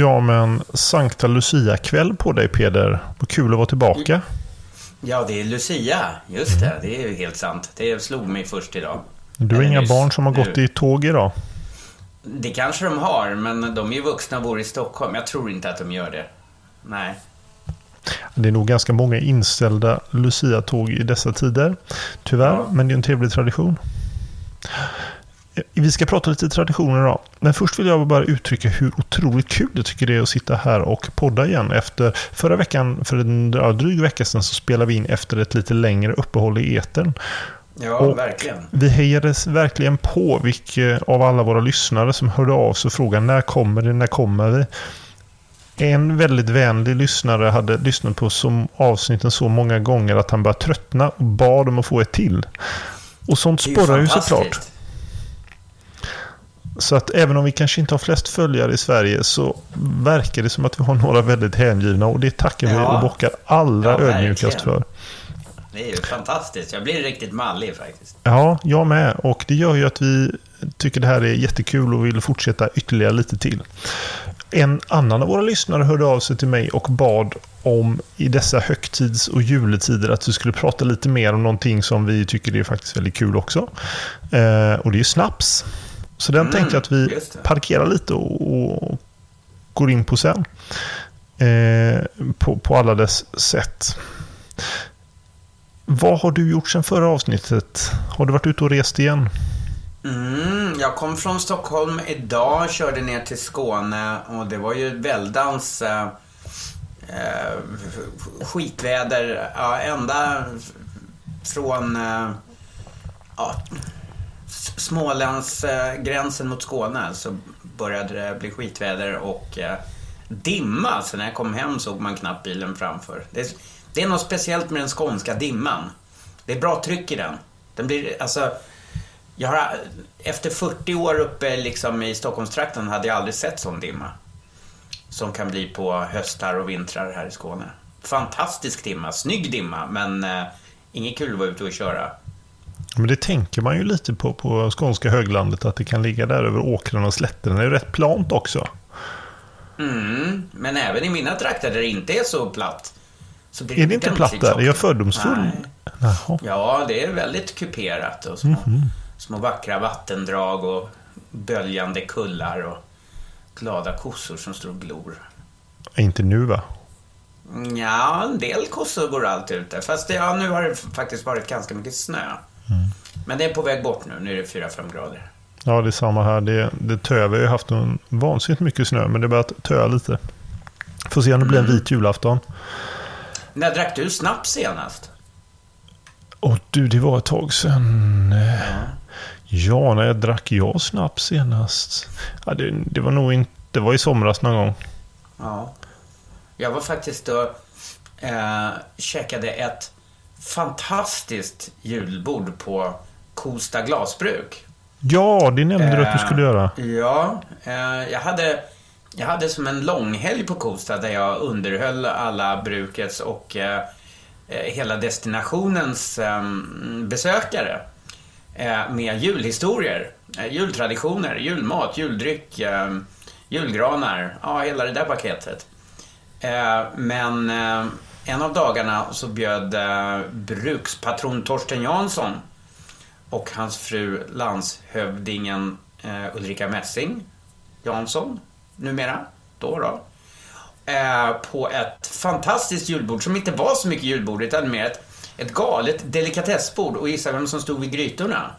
Ja, men Sankta Lucia-kväll på dig Peder. Vad kul att vara tillbaka. Ja, det är Lucia. Just det, det är helt sant. Det slog mig först idag. Du har inga nyss. barn som har gått Nu. i tåg idag? Det kanske de har, men de är ju vuxna och bor i Stockholm. Jag tror inte att de gör det. Nej. Det är nog ganska många inställda Lucia-tåg i dessa tider. Tyvärr, Ja. men det är en trevlig tradition. Vi ska prata lite traditioner idag. Men först vill jag bara uttrycka hur otroligt kul jag tycker det är att sitta här och podda igen. Efter förra veckan, för en ja, dryg vecka sedan, så spelade vi in efter ett lite längre uppehåll i etern. Ja, Och- verkligen. Vi hejades verkligen på vilka av alla våra lyssnare som hörde av sig och frågade när kommer det, när kommer vi? En väldigt vänlig lyssnare hade lyssnat på som avsnitten så många gånger att han började tröttna och bad om att få ett till. Och sånt sporrar ju såklart. Så att även om vi kanske inte har flest följare i Sverige så verkar det som att vi har några väldigt hängivna och det tackar vi Ja. och bockar allra Ja, ödmjukast för. Det är ju fantastiskt. Jag blir riktigt mallig faktiskt. Ja, jag med. Och det gör ju att vi tycker det här är jättekul och vill fortsätta ytterligare lite till. En annan av våra lyssnare hörde av sig till mig och bad om i dessa högtids och juletider att vi skulle prata lite mer om någonting som vi tycker är faktiskt väldigt kul också. Eh, och det är ju snaps. Så den Mm, tänkte jag att vi parkerar lite och, och går in på sen. Eh, på, på alla dess sätt. Vad har du gjort sen förra avsnittet? Har du varit ute och rest igen? Mm, jag kom från Stockholm idag, körde ner till Skåne och det var ju väldans eh, skitväder. Ja, ända från eh, ja, Smålands eh, gränsen mot Skåne så började det bli skitväder och eh, dimma. Så när jag kom hem såg man knappt bilen framför. Det är, det är något speciellt med den skånska dimman. Det är bra tryck i den. Den blir, alltså, jag har, efter 40 år uppe liksom i Stockholmstrakten hade jag aldrig sett sån dimma. Som kan bli på höstar och vintrar här i Skåne. Fantastisk dimma, snygg dimma, men eh, inget kul att vara ute och köra. Men det tänker man ju lite på på skånska höglandet att det kan ligga där över åkrarna och slätterna. Det är ju rätt plant också. Mm, men även i mina trakter där det inte är så platt. Så blir Är det inte platt där? Är jag fördomsfull? Nej. Ja, det är väldigt kuperat och små, små vackra vattendrag och böljande kullar och glada kossor som står och glor. Inte nu va? Ja, en del kossor går alltid ute. Fast det, ja, nu har det faktiskt varit ganska mycket snö. Men det är på väg bort nu. Nu är det 4-5 grader. Ja, det är samma här. Det, det töar. Vi har ju haft en vansinnigt mycket snö, men det har börjat töa lite. Får se om det blir en vit julafton. När drack du snaps senast? Åh du, det var ett tag sedan. Eh, Ja, när jag drack jag snaps senast? Ja, det, det var nog inte... Det var i somras någon gång. Ja. Jag var faktiskt då eh, käkade ett fantastiskt julbord på Kosta glasbruk. Ja, det nämnde du att du Eh, skulle göra. Ja, eh, jag hade, jag hade som en långhelg på Kosta där jag underhöll alla brukets och eh, eh, hela destinationens eh, besökare eh, med julhistorier, jultraditioner, julmat, juldryck, eh, julgranar, ja hela det där paketet. Men eh, en av dagarna så bjöd eh, brukspatron Torsten Jansson och hans fru landshövdingen eh, Ulrika Messing Jansson, numera, då då, eh, på ett fantastiskt julbord som inte var så mycket julbord utan mer ett, ett galet delikatessbord. Och gissa vem som stod vid grytorna?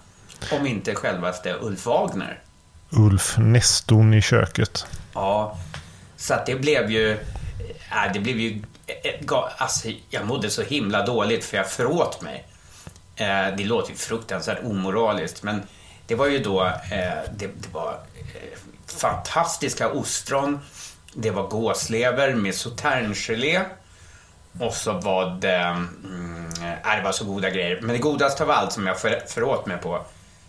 Om inte självaste Ulf Wagner. Ulf Nestorn i köket. Ja, så att det blev ju... Äh, det blev ju... Eh, eh, alltså, jag mådde så himla dåligt för jag föråt mig. Eh, det låter ju fruktansvärt omoraliskt, men det var ju då... Eh, det, det var eh, fantastiska ostron. Det var gåslever med sauterngelé. Och så var det... Mm, äh, det var så goda grejer. Men det godaste av allt som jag för, föråt mig på,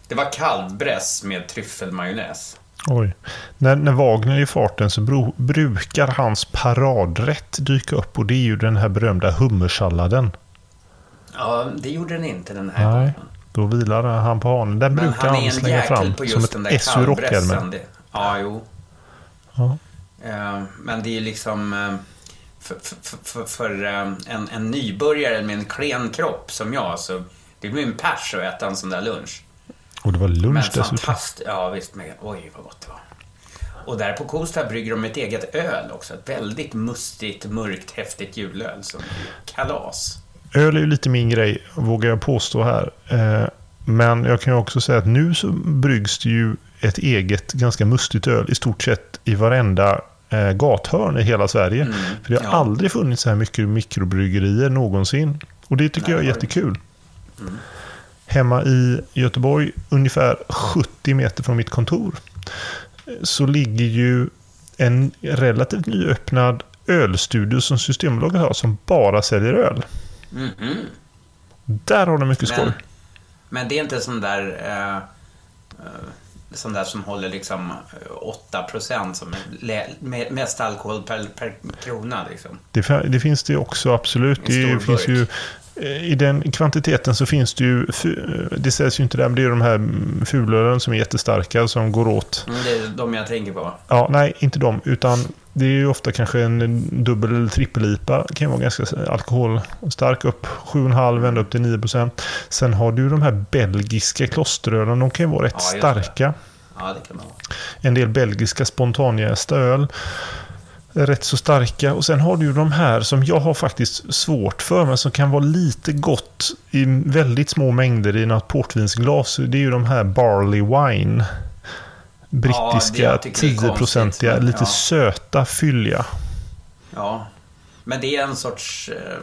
det var kalvbräss med tryffelmajonnäs. Oj. När, när Wagner är i farten så bro, brukar hans paradrätt dyka upp och det är ju den här berömda hummersalladen. Ja, det gjorde den inte den här Nej, gången. då vilar han på hanen. Den Men brukar han han en slänga fram på som just den ett där S ur. Det- Ja, jo. Ja. Eh, Men det är liksom... eh, För, för, för, för eh, en, en nybörjare med en klen kropp som jag så det blir en pers att äta en sån där lunch. Och det var Men lunch dessutom. fantastiskt. Ja, visst. Men, oj, vad gott det var. Och där på Kosta brygger de ett eget öl också. Ett väldigt mustigt, mörkt, häftigt julöl som kalas. Öl är ju lite min grej, vågar jag påstå här. Eh, Men jag kan ju också säga att nu så bryggs det ju ett eget ganska mustigt öl i stort sett i varenda eh, gathörn i hela Sverige. För det har ja. aldrig funnits så här mycket mikrobryggerier någonsin. Och det tycker Nej, jag är jättekul. Hemma i Göteborg, ungefär 70 meter från mitt kontor, eh, så ligger ju en relativt nyöppnad ölstudio som Systembolaget har som bara säljer öl. Mhm. Där har de mycket skoj. Men, det är inte sån där... Eh, eh, sån där som håller liksom eh, 8% som är lä- me- mest alkohol per, per krona liksom. Det, det finns det också absolut. Det finns ju, eh, I den kvantiteten så finns det ju, fu- det säljs ju inte där, men det är de här fulölen som är jättestarka som går åt. Mm, det är de jag tänker på. Ja, nej, inte de, utan det är ju ofta kanske en dubbel eller trippel-IPA. kan vara ganska alkoholstark, upp 7,5 ända upp till 9% Sen har du de här belgiska klosterölen, de kan ju vara rätt Ja, starka. Ja, det kan man vara. en del belgiska spontanjästa öl. Rätt så starka. Och sen har du de här som jag har faktiskt svårt för, men som kan vara lite gott i väldigt små mängder i något portvinsglas. Det är ju de här Barley Wine. Brittiska konstigt, 10-procentiga, men lite ja. söta, fylliga. Ja. Men det är en sorts... Eh,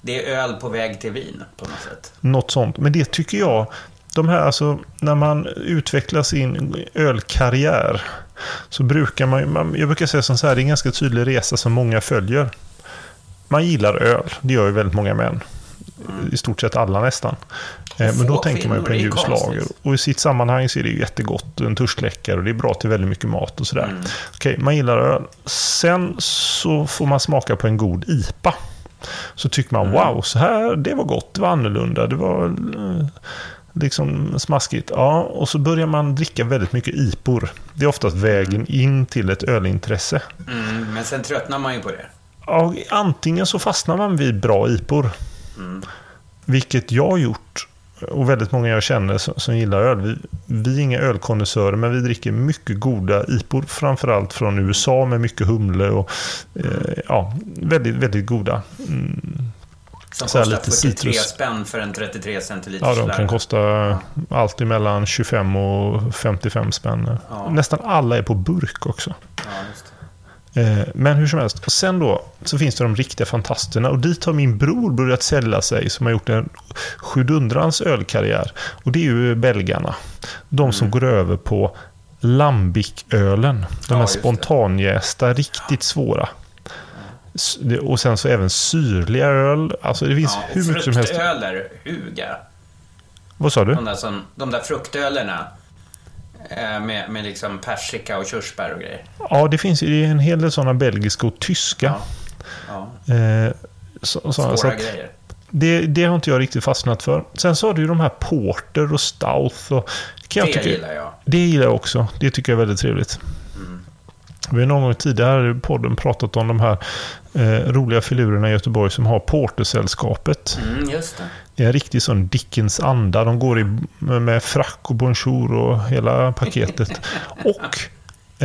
det är öl på väg till vin på något sätt. Något sånt. Men det tycker jag, de här, alltså, när man utvecklar sin ölkarriär så brukar man, man jag brukar säga som så här, det är en ganska tydlig resa som många följer. Man gillar öl, det gör ju väldigt många män. I stort sett alla nästan. Eh, Men då tänker man ju på en ljuslager. konstigt. Och i sitt sammanhang så är det ju jättegott, en törstläckare och det är bra till väldigt mycket mat och sådär. Mm. Okej, man gillar öl. Sen så får man smaka på en god IPA. Så tycker man, Mm. wow, så här, det var gott, det var annorlunda, det var eh, liksom smaskigt. Ja, och så börjar man dricka väldigt mycket IPOR. Det är oftast vägen in till ett ölintresse. Mm, men sen tröttnar man ju på det. Ja, antingen så fastnar man vid bra IPOR. Vilket jag har gjort. Och väldigt många jag känner som, som gillar öl. Vi, vi är inga ölkonnässörer men vi dricker mycket goda IPOR. Framförallt från USA med mycket humle och eh, ja, väldigt, väldigt goda. Mm, Som Så kostar lite 43 citrus. spänn för en 33 centiliter ja, de kan kosta allt mellan 25 och 55 spänn. Ja. Nästan alla är på burk också. Ja. Eh, Men hur som helst. Och sen då så finns det de riktiga fantasterna. Och dit har min bror börjat sälja sig som har gjort en sjudundrans ölkarriär. Och det är ju belgarna. De som går över på Lambic-ölen. De Ja, här spontanjästa, riktigt svåra. Det- Och sen så även syrliga öl. Alltså det finns Ja, hur mycket som helst. fruktöler, huga. Vad sa du? De där, som, de där fruktölerna. eh, Med, med liksom persika och körsbär och grejer. Ja, det finns ju en hel del sådana belgiska och tyska. Ja. Ja, Eh, så, svåra så grejer. Det, det har inte jag riktigt fastnat för. Sen så har du ju de här porter och stout. Och, Det jag tycka, gillar jag. Det gillar jag också. Det tycker jag är väldigt trevligt. Mm. Vi har någon gång tidigare i podden pratat om de här eh, roliga filurerna i Göteborg som har Portersällskapet. Mm, just det. Det är en riktig sån Dickens anda. De går i, med frack och bonjour och hela paketet. och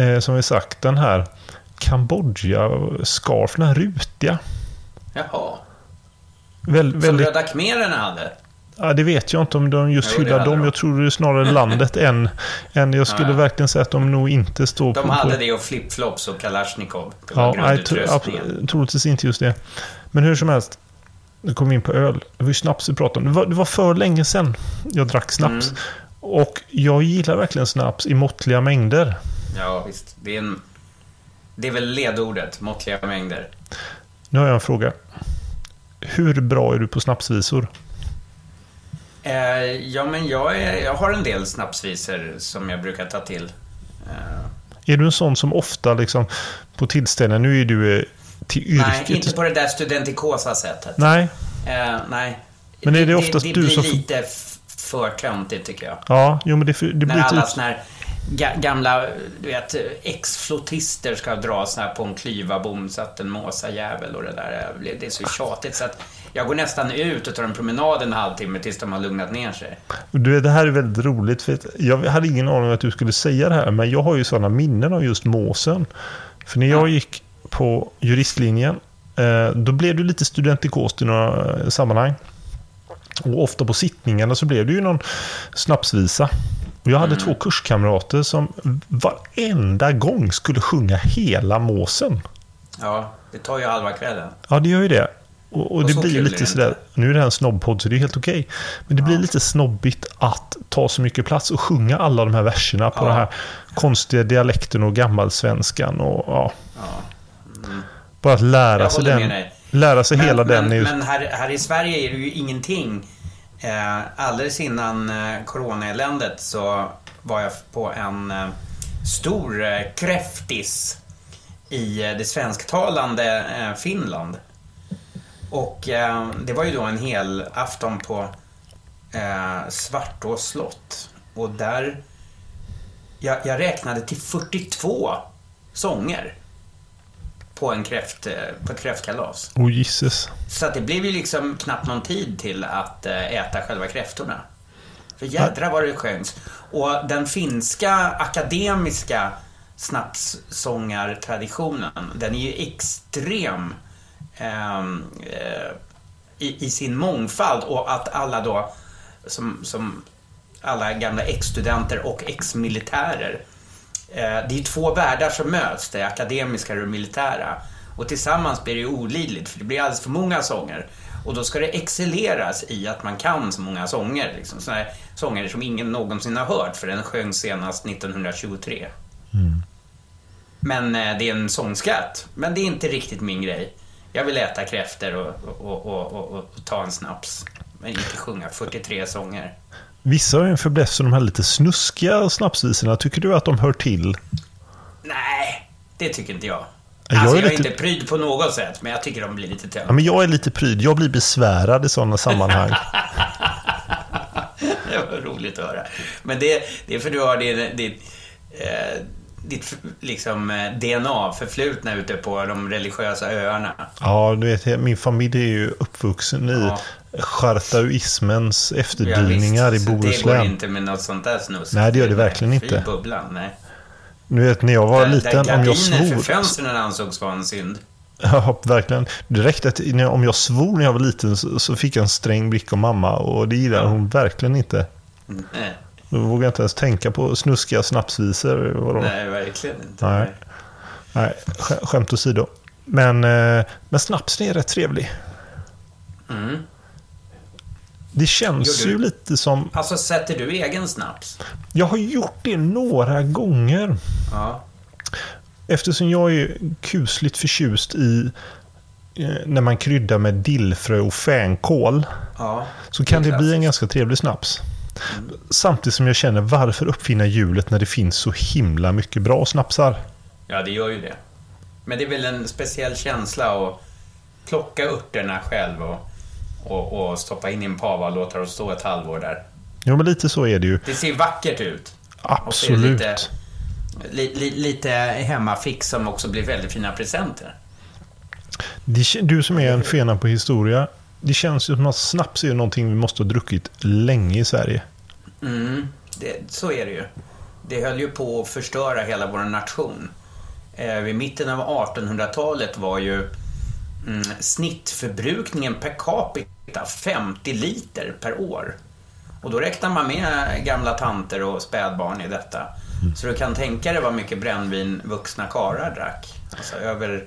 eh, som vi sagt, den här Kambodja-scarf, den här rutiga. Jaha. Väl, Som väldigt, Röda khmererna hade? Ja, det vet jag inte om de just Jo, hyllar hade dem. de. Jag tror det är snarare landet än, än jag skulle Ja, verkligen säga att de nog inte står De på... hade på det och flipflops och. Det var Ja, nej, tro- troligtvis inte just det. Men hur som helst. Nu kom vi in på öl. Det var ju snaps vi pratade om. Det var, det var för länge sedan jag drack snaps. Mm. Och jag gillar verkligen snaps i måttliga mängder. Ja, visst. Det är, en, det är väl ledordet, måttliga mängder. Nu har jag en fråga. Hur bra är du på snapsvisor? Eh, ja, men jag, är, jag har en del snapsvisor som jag brukar ta till. Eh, Är du en sån som ofta liksom på tillställningar, nu är du eh, till yrket. nej, inte på det där studentikosa sättet. Nej, Eh, nej. Men är det oftast det, du blir som får- lite f- för töntigt, tycker jag. ja, jo men det, det blir När typ... alla såna här ga- gamla, du vet, ex-flottister ska dra såna här på en klyvabom så att en måsajävel och det där. Det är så tjatigt så att jag går nästan ut och tar en promenad en halvtimme tills de har lugnat ner sig. Du vet, det här är väldigt roligt. För jag hade ingen aning om att du skulle säga det här. Men jag har ju sådana minnen av just måsen. För när jag Ja. gick på juristlinjen. Eh, då blev du lite studentikost i några eh, sammanhang. Och ofta på sittningarna så blev det ju någon snapsvisa. Jag hade två kurskamrater som varenda gång skulle sjunga hela måsen. Ja, det tar ju halva kvällen. Ja, det gör ju det. Och, och, det blir ju lite sådär, nu är det här en snobbpodd så det är helt okej. Men det blir lite snobbigt att ta så mycket plats och sjunga alla de här verserna på Ja. den här konstiga dialekten och gammalsvenskan. Och, ja. Bara att lära sig den. Lära sig hela men, den. är Men här, här i Sverige är det ju ingenting. Eh, alldeles innan eh, coronaeländet så var jag på en eh, stor eh, kräftis i eh, det svensktalande eh, Finland. Och eh, det var ju då en hel afton på eh, Svartå slott. Och där... Jag, jag räknade till 42 sånger på, en kräft, eh, på ett kräftkalas. Oh gisses. Så att det blev ju liksom knappt någon tid till att eh, äta själva kräftorna. För jädra vad det sjöngs. Och den finska akademiska snapssångartraditionen, den är ju extrem i, i sin mångfald och att alla då som, som alla gamla ex-studenter och ex-militärer Eh, det är två världar som möts, det akademiska och det militära. Och tillsammans blir det olidligt, för det blir alldeles för många sånger. Och då ska det excelleras i att man kan så många sånger. Liksom. Såna sånger som ingen någonsin har hört, för den sjöngs senast 1923. Men eh, det är en sångskatt. Men det är inte riktigt min grej. Jag vill äta kräftor och, och, och, och, ta en snaps. Men inte sjunga 43 sånger. Vissa har ju en fäbless för de här lite snuskiga snapsvisorna. Tycker du att de hör till? Nej, det tycker inte jag. Jag Alltså, är jag är lite- inte pryd på något sätt, men jag tycker de blir lite Ja, töntiga. men jag är lite pryd. Jag blir besvärad i sådana sammanhang. Det var roligt att höra. Men det, det är för du har din, ditt, eh, ditt liksom, eh, DNA förflutna ute på de religiösa öarna. Ja, du vet, min familj är ju uppvuxen i Ja. Chartauismens Ja, efterdyningar visst, i så Det går Bohuslän. inte med något sånt där snus. Nej, det gör det verkligen inte. bubblan, nej. Du vet, när jag var Där- liten, där om jag svor... för fönstren ansågs vara en synd. Ja, verkligen. Det räckte att om jag svor när jag var liten så, så fick jag en sträng blick av mamma och det gillade hon verkligen inte. Nej, Då vågade jag inte ens tänka på snuskiga snapsvisor. Vadå? nej verkligen inte. Nej. Nej, sk- skämt åsido. Men, eh, men snapsen är rätt trevlig. Mm. Det känns ju lite som... Alltså, sätter du egen snaps? Jag har gjort det några gånger. Ja. Eftersom jag är kusligt förtjust i eh, när man kryddar med dillfrö och fänkål. ja. Så kan Det det bli en ganska trevlig snaps. Samtidigt som jag känner varför uppfinna hjulet när det finns så himla mycket bra snapsar. Ja, det gör ju det. Men det är väl en speciell känsla att plocka örterna själv och, och, och stoppa in i en pava och låta dem stå ett halvår där. Jo, men lite så är det ju. Det ser vackert ut. Absolut. Lite, li, li, lite hemmafix som också blir väldigt fina presenter. Du som är en fena på historia. Det känns ju som att snaps är någonting vi måste ha druckit länge i Sverige. Mm, det, så är det ju. Det höll ju på att förstöra hela vår nation. Eh, vid mitten av 1800-talet var ju mm, snittförbrukningen per capita 50 liter per år. Och då räknar man med gamla tanter och spädbarn i detta. Mm. Så du kan tänka dig vad mycket brännvin vuxna karar drack. Alltså över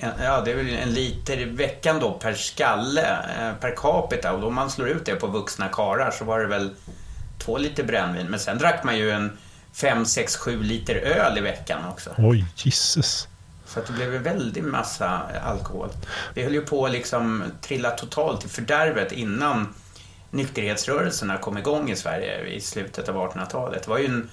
ja, det är väl en liter i veckan då per skalle, eh, per capita. Och då om man slår ut det på vuxna karar så var det väl två liter brännvin. Men sen drack man ju en 5, 6, 7 liter öl i veckan också. Oj, Jesus. Så att det blev en väldig massa alkohol. Vi höll ju på att liksom trilla totalt i fördärvet innan nykterhetsrörelserna kom igång i Sverige i slutet av 1800-talet. Det var ju, en,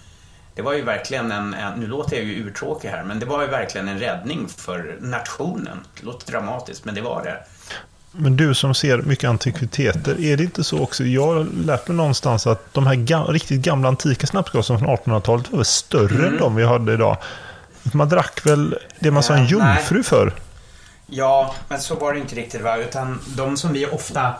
det var ju verkligen en, en, nu låter jag ju urtråkig här, men det var ju verkligen en räddning för nationen. Det låter dramatiskt, men det var det. Men du som ser mycket antikviteter, är det inte så också? Jag har lärt mig någonstans att de här ga riktigt gamla antika snapsglasen från 1800-talet var väl större mm. än de vi hade idag. Man drack väl det man sa en jungfru för? Ja, men så var det inte riktigt va, utan de som vi ofta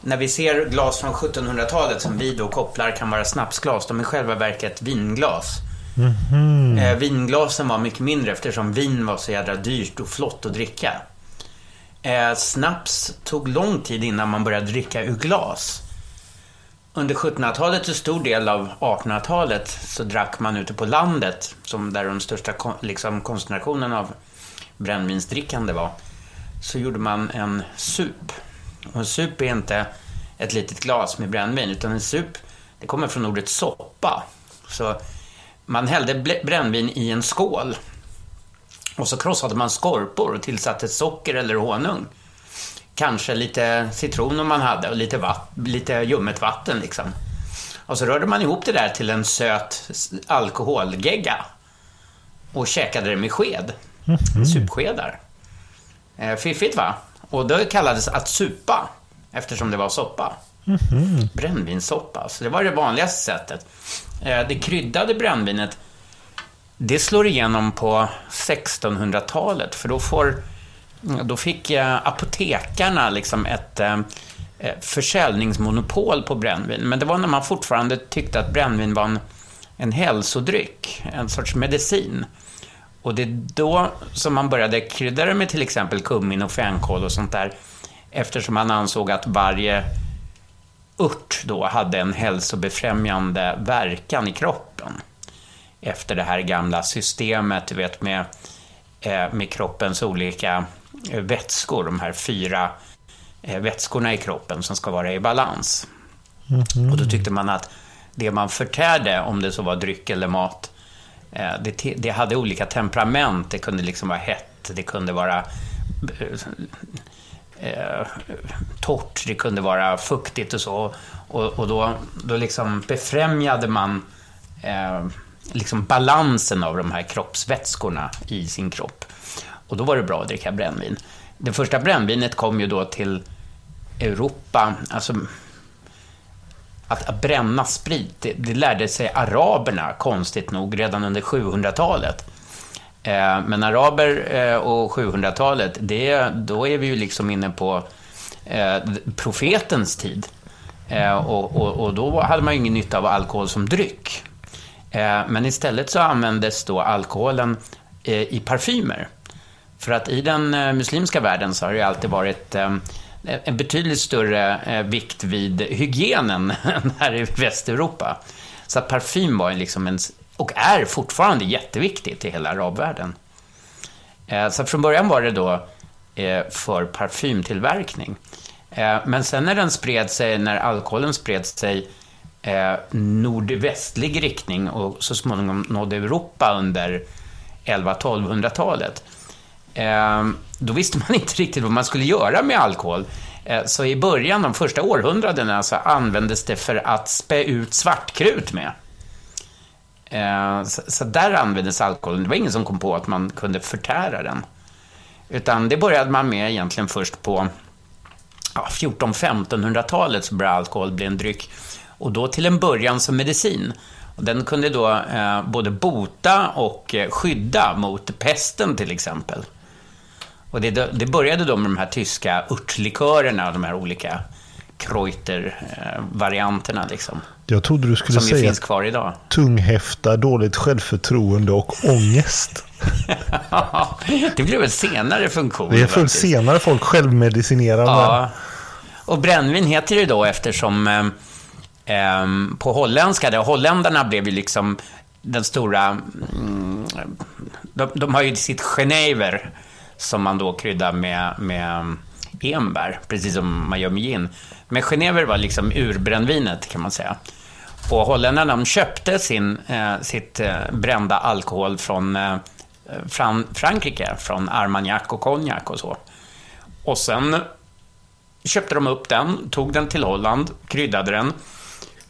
när vi ser glas från 1700-talet som vi då kopplar kan vara snapsglas, de är i själva verket vinglas. Mm -hmm. eh, vinglasen var mycket mindre eftersom vin var så jädra dyrt och flott att dricka. Eh, snaps tog lång tid innan man började dricka ur glas. Under 1700-talet och stor del av 1800-talet så drack man ute på landet, som där den största liksom, koncentrationen av brännvinsdrickande var, så gjorde man en sup. Och en sup är inte ett litet glas med brännvin, utan en sup, det kommer från ordet soppa. Så man hällde brännvin i en skål och så krossade man skorpor och tillsatte socker eller honung. Kanske lite citron om man hade och lite, vatt, lite ljummet vatten liksom. Och så rörde man ihop det där till en söt alkoholgegga. Och käkade det med sked. Mm. Supskedar. Eh, fiffigt va? Och det kallades att supa. Eftersom det var soppa. Mm. Brännvinssoppa. Så det var det vanligaste sättet. Eh, det kryddade brännvinet det slår igenom på 1600-talet, för då, får, då fick apotekarna liksom ett eh, försäljningsmonopol på brännvin. Men det var när man fortfarande tyckte att brännvin var en, en hälsodryck, en sorts medicin. Och det är då som man började krydda det med till exempel kummin och fänkål och sånt där. Eftersom man ansåg att varje ört då hade en hälsobefrämjande verkan i kroppen efter det här gamla systemet, du vet med, eh, med kroppens olika eh, vätskor, de här fyra eh, vätskorna i kroppen som ska vara i balans. Mm -hmm. Och då tyckte man att det man förtärde, om det så var dryck eller mat, Eh, det, det, hade olika temperament. Det kunde liksom vara hett, det kunde vara eh, eh, torrt, det kunde vara fuktigt och så. Och, och då, då liksom befrämjade man eh, liksom balansen av de här kroppsvätskorna i sin kropp. Och då var det bra att dricka brännvin. Det första brännvinet kom ju då till Europa, alltså att, att bränna sprit, det, det, lärde sig araberna konstigt nog redan under 700-talet. Eh, men araber eh, och 700-talet, då är vi ju liksom inne på eh, profetens tid. Eh, och, och, och, då hade man ju ingen nytta av alkohol som dryck. Eh, men istället så användes då alkoholen eh, i parfymer. För att i den eh, muslimska världen så har det alltid varit eh, Eh, en betydligt större eh, vikt vid hygienen än här i Västeuropa. Så att parfym var liksom en, och är fortfarande jätteviktigt i hela arabvärlden. Eh, så från början var det då för parfymtillverkning. Men sen när den spred sig, när alkoholen spred sig nordvästlig riktning och så småningom nådde Europa under 11-1200-talet. Ehm, då visste man inte riktigt vad man skulle göra med alkohol. Eh, så i början, de första århundradena, så användes det för att spä ut svartkrut med. Ehm, så, där användes alkoholen. Det var ingen som kom på att man kunde förtära den. Utan det började man med egentligen först på ja, 14-1500-talet så började alkohol bli en dryck. Och då till en början som medicin. Och den kunde då eh, både bota och eh, skydda mot pesten till exempel. Och det, det började då med de här tyska örtlikörerna, de här olika Kreuter-varianterna liksom. Jag trodde du skulle Som säga finns kvar idag. tunghäfta, dåligt självförtroende och ångest. det blev en senare funktion. Det är faktiskt. senare folk självmedicinerar. med. Ja. Och brännvin heter det då eftersom eh, eh, på holländska, där holländarna blev ju liksom den stora... Mm, de, de har ju sitt genever som man då kryddar med, med enbär, precis som man gör med gin. Men genever var liksom urbrännvinet kan man säga. Och holländarna de köpte sin, eh, sitt eh, brända alkohol från eh, Fran Frankrike, från Armagnac och konjak och så. Och sen köpte de upp den, tog den till Holland, kryddade den.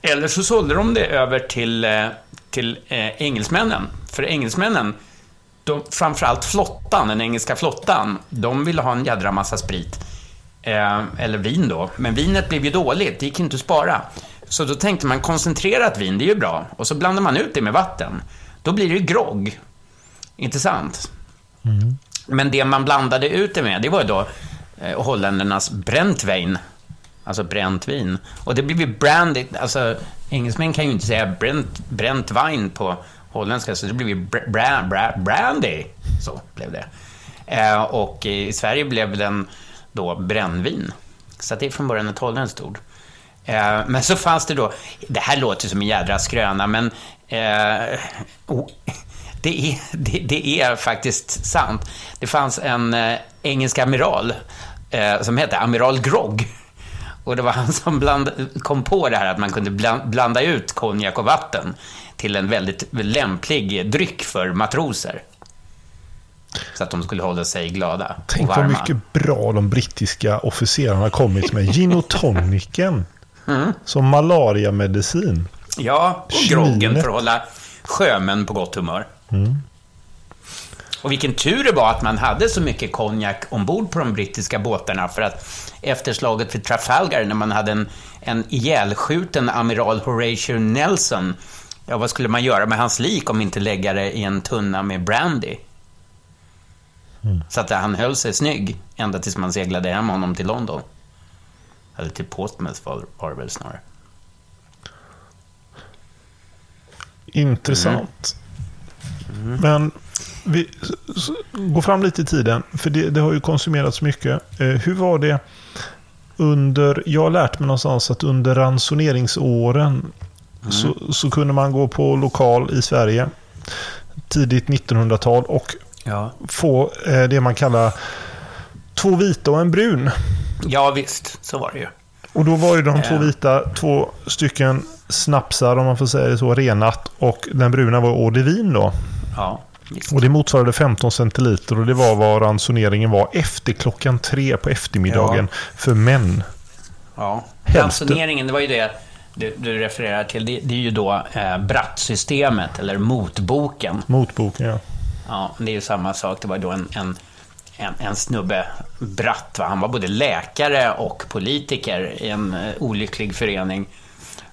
Eller så sålde de det över till, eh, till eh, engelsmännen. För engelsmännen, de, framförallt flottan, den engelska flottan, de ville ha en jädra massa sprit. Eh, eller vin då. Men vinet blev ju dåligt, det gick inte att spara. Så då tänkte man koncentrerat vin, det är ju bra. Och så blandar man ut det med vatten. Då blir det ju grogg. Inte sant? Men det man blandade ut det med, det var ju då eh, holländarnas bräntwein. Alltså bränt vin. Och det blev ju brandy, alltså engelsmän kan ju inte säga bränt, bränt vin på holländska, så det blev ju brand, brandy. Så blev det. Eh, och i Sverige blev den då brännvin. Så det är från början ett holländskt ord. Eh, men så fanns det då, det här låter som en jädra skröna, men eh, oh, det, är, det, det är faktiskt sant. Det fanns en eh, engelsk amiral eh, som hette Amiral Grogg. Och det var han som bland, kom på det här att man kunde blanda ut konjak och vatten till en väldigt lämplig dryck för matroser. Så att de skulle hålla sig glada Tänk och vad varma. mycket bra de brittiska officerarna har kommit med. Gin och tonicen. Mm. Som malariamedicin. Ja, och groggen för att hålla sjömän på gott humör. Och vilken tur det var att man hade så mycket konjak ombord på de brittiska båtarna för att efter slaget vid Trafalgar när man hade en, en ihjälskjuten amiral Horatio Nelson, ja vad skulle man göra med hans lik om inte lägga det i en tunna med brandy? Så att han höll sig snygg ända tills man seglade hem honom till London. Eller till Portsmouth var det väl snarare. Intressant. Men vi s- s- går fram lite i tiden, för det, det har ju konsumerats mycket. Eh, hur var det under, jag har lärt mig någonstans att under ransoneringsåren så, så kunde man gå på lokal i Sverige tidigt 1900-tal och Ja. få eh, det man kallar två vita och en brun. Ja, visst. Så var det ju. Och då var ju de två Ja. vita två stycken snapsar, om man får säga det så, renat. Och den bruna var eau de vin då. Ja, visst. Och det motsvarade 15 centiliter och det var vad ransoneringen var efter klockan tre på eftermiddagen för män. Ja. Hälften. Ransoneringen, det var ju det du, du refererar till. Det, det är ju då eh, brattsystemet, eller motboken. Motboken, ja. Ja, det är ju samma sak. Det var då en, en, en, en snubbe, Bratt, va? han var både läkare och politiker i en eh, olycklig förening.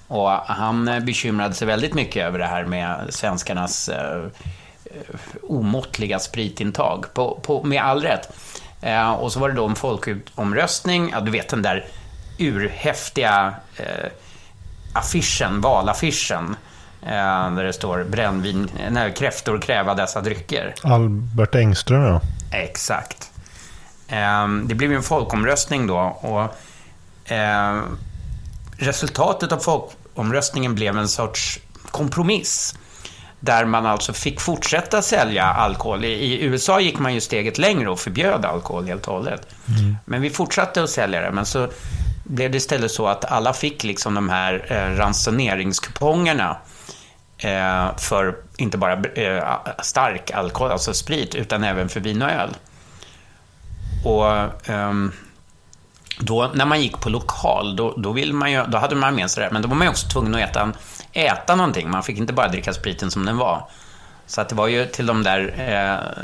Och han eh, bekymrade sig väldigt mycket över det här med svenskarnas eh, eh, omåttliga spritintag, på, på, med all rätt. Eh, och så var det då en folkomröstning, ja, du vet den där urhäftiga eh, affischen, valaffischen, eh, där det står brännvin, nej, kräftor kräva dessa drycker. Albert Engström, ja. Exakt. Ehm, Det blev ju en folkomröstning då och ehm, resultatet av folkomröstningen blev en sorts kompromiss. Där man alltså fick fortsätta sälja alkohol. I- USA gick man ju steget längre och förbjöd alkohol helt och hållet. Men vi fortsatte att sälja det. Men så blev det istället så att alla fick liksom de här eh, ransoneringskupongerna eh, för inte bara eh, stark alkohol, alltså sprit, utan även för vin och öl. Och eh, då när man gick på lokal, då, då, vill man ju, då hade man med sig det, men då var man ju också tvungen att äta, äta någonting. Man fick inte bara dricka spriten som den var. Så att det var ju till de där, eh,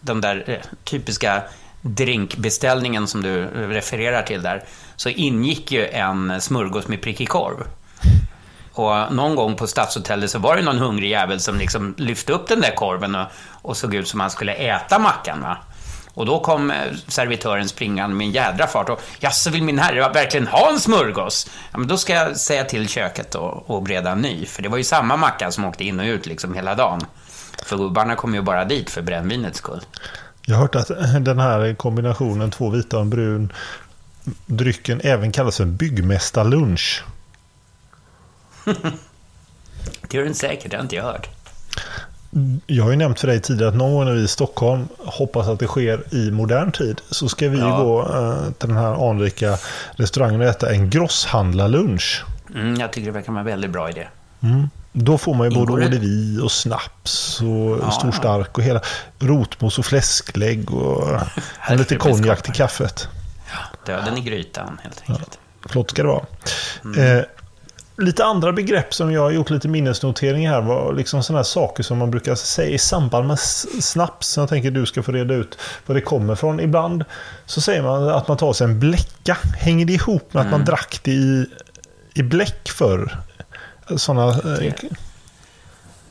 de där eh, typiska drinkbeställningen som du refererar till där, så ingick ju en smörgås med prickig korv. Och någon gång på Stadshotellet så var det någon hungrig jävel som liksom lyfte upp den där korven och, och såg ut som han skulle äta mackan. Va? Och då kom eh, servitören springande med en jädra fart och jaså, vill min herre verkligen ha en smörgås? Ja, men då ska jag säga till köket och, och breda en ny, för det var ju samma macka som åkte in och ut liksom hela dagen. För gubbarna kom ju bara dit för brännvinets skull. Jag har hört att den här kombinationen två vita och en brun drycken även kallas för byggmästarlunch. det gör den säkert, det har inte jag hört. Jag har ju nämnt för dig tidigare att någon gång när vi i Stockholm hoppas att det sker i modern tid så ska vi ja. gå uh, till den här anrika restaurangen och äta en grosshandlarlunch. Mm, jag tycker det verkar vara en väldigt bra idé. Mm. Då får man ju både eau och snaps och ja, stor stark och hela rotmos och fläsklägg och lite konjak till kaffet. Döden i grytan helt enkelt. Ja, flott ska det vara. Mm. Eh, lite andra begrepp som jag har gjort lite minnesnotering här var liksom sådana saker som man brukar säga i samband med snaps. Jag tänker du ska få reda ut var det kommer ifrån. Ibland så säger man att man tar sig en bläcka. Hänger det ihop med mm. att man mm. drack det i, i bläck förr? Sådana... Eh, det,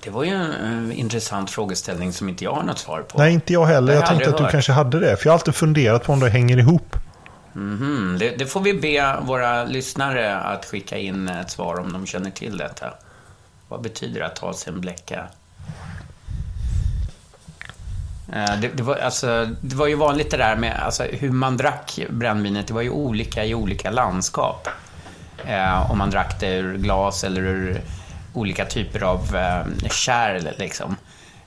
det var ju en uh, intressant frågeställning som inte jag har något svar på. Nej, inte jag heller. Jag, jag tänkte att du kanske hade det. För jag har alltid funderat på om det hänger ihop. Mm -hmm. det, det, får vi be våra lyssnare att skicka in ett svar om de känner till detta. Vad betyder det att ta sig en bläcka? Eh, det, det, var, alltså, det var ju vanligt det där med alltså, hur man drack brännvinet. Det var ju olika i olika landskap. Eh, om man drack det ur glas eller ur olika typer av eh, kärl. Liksom.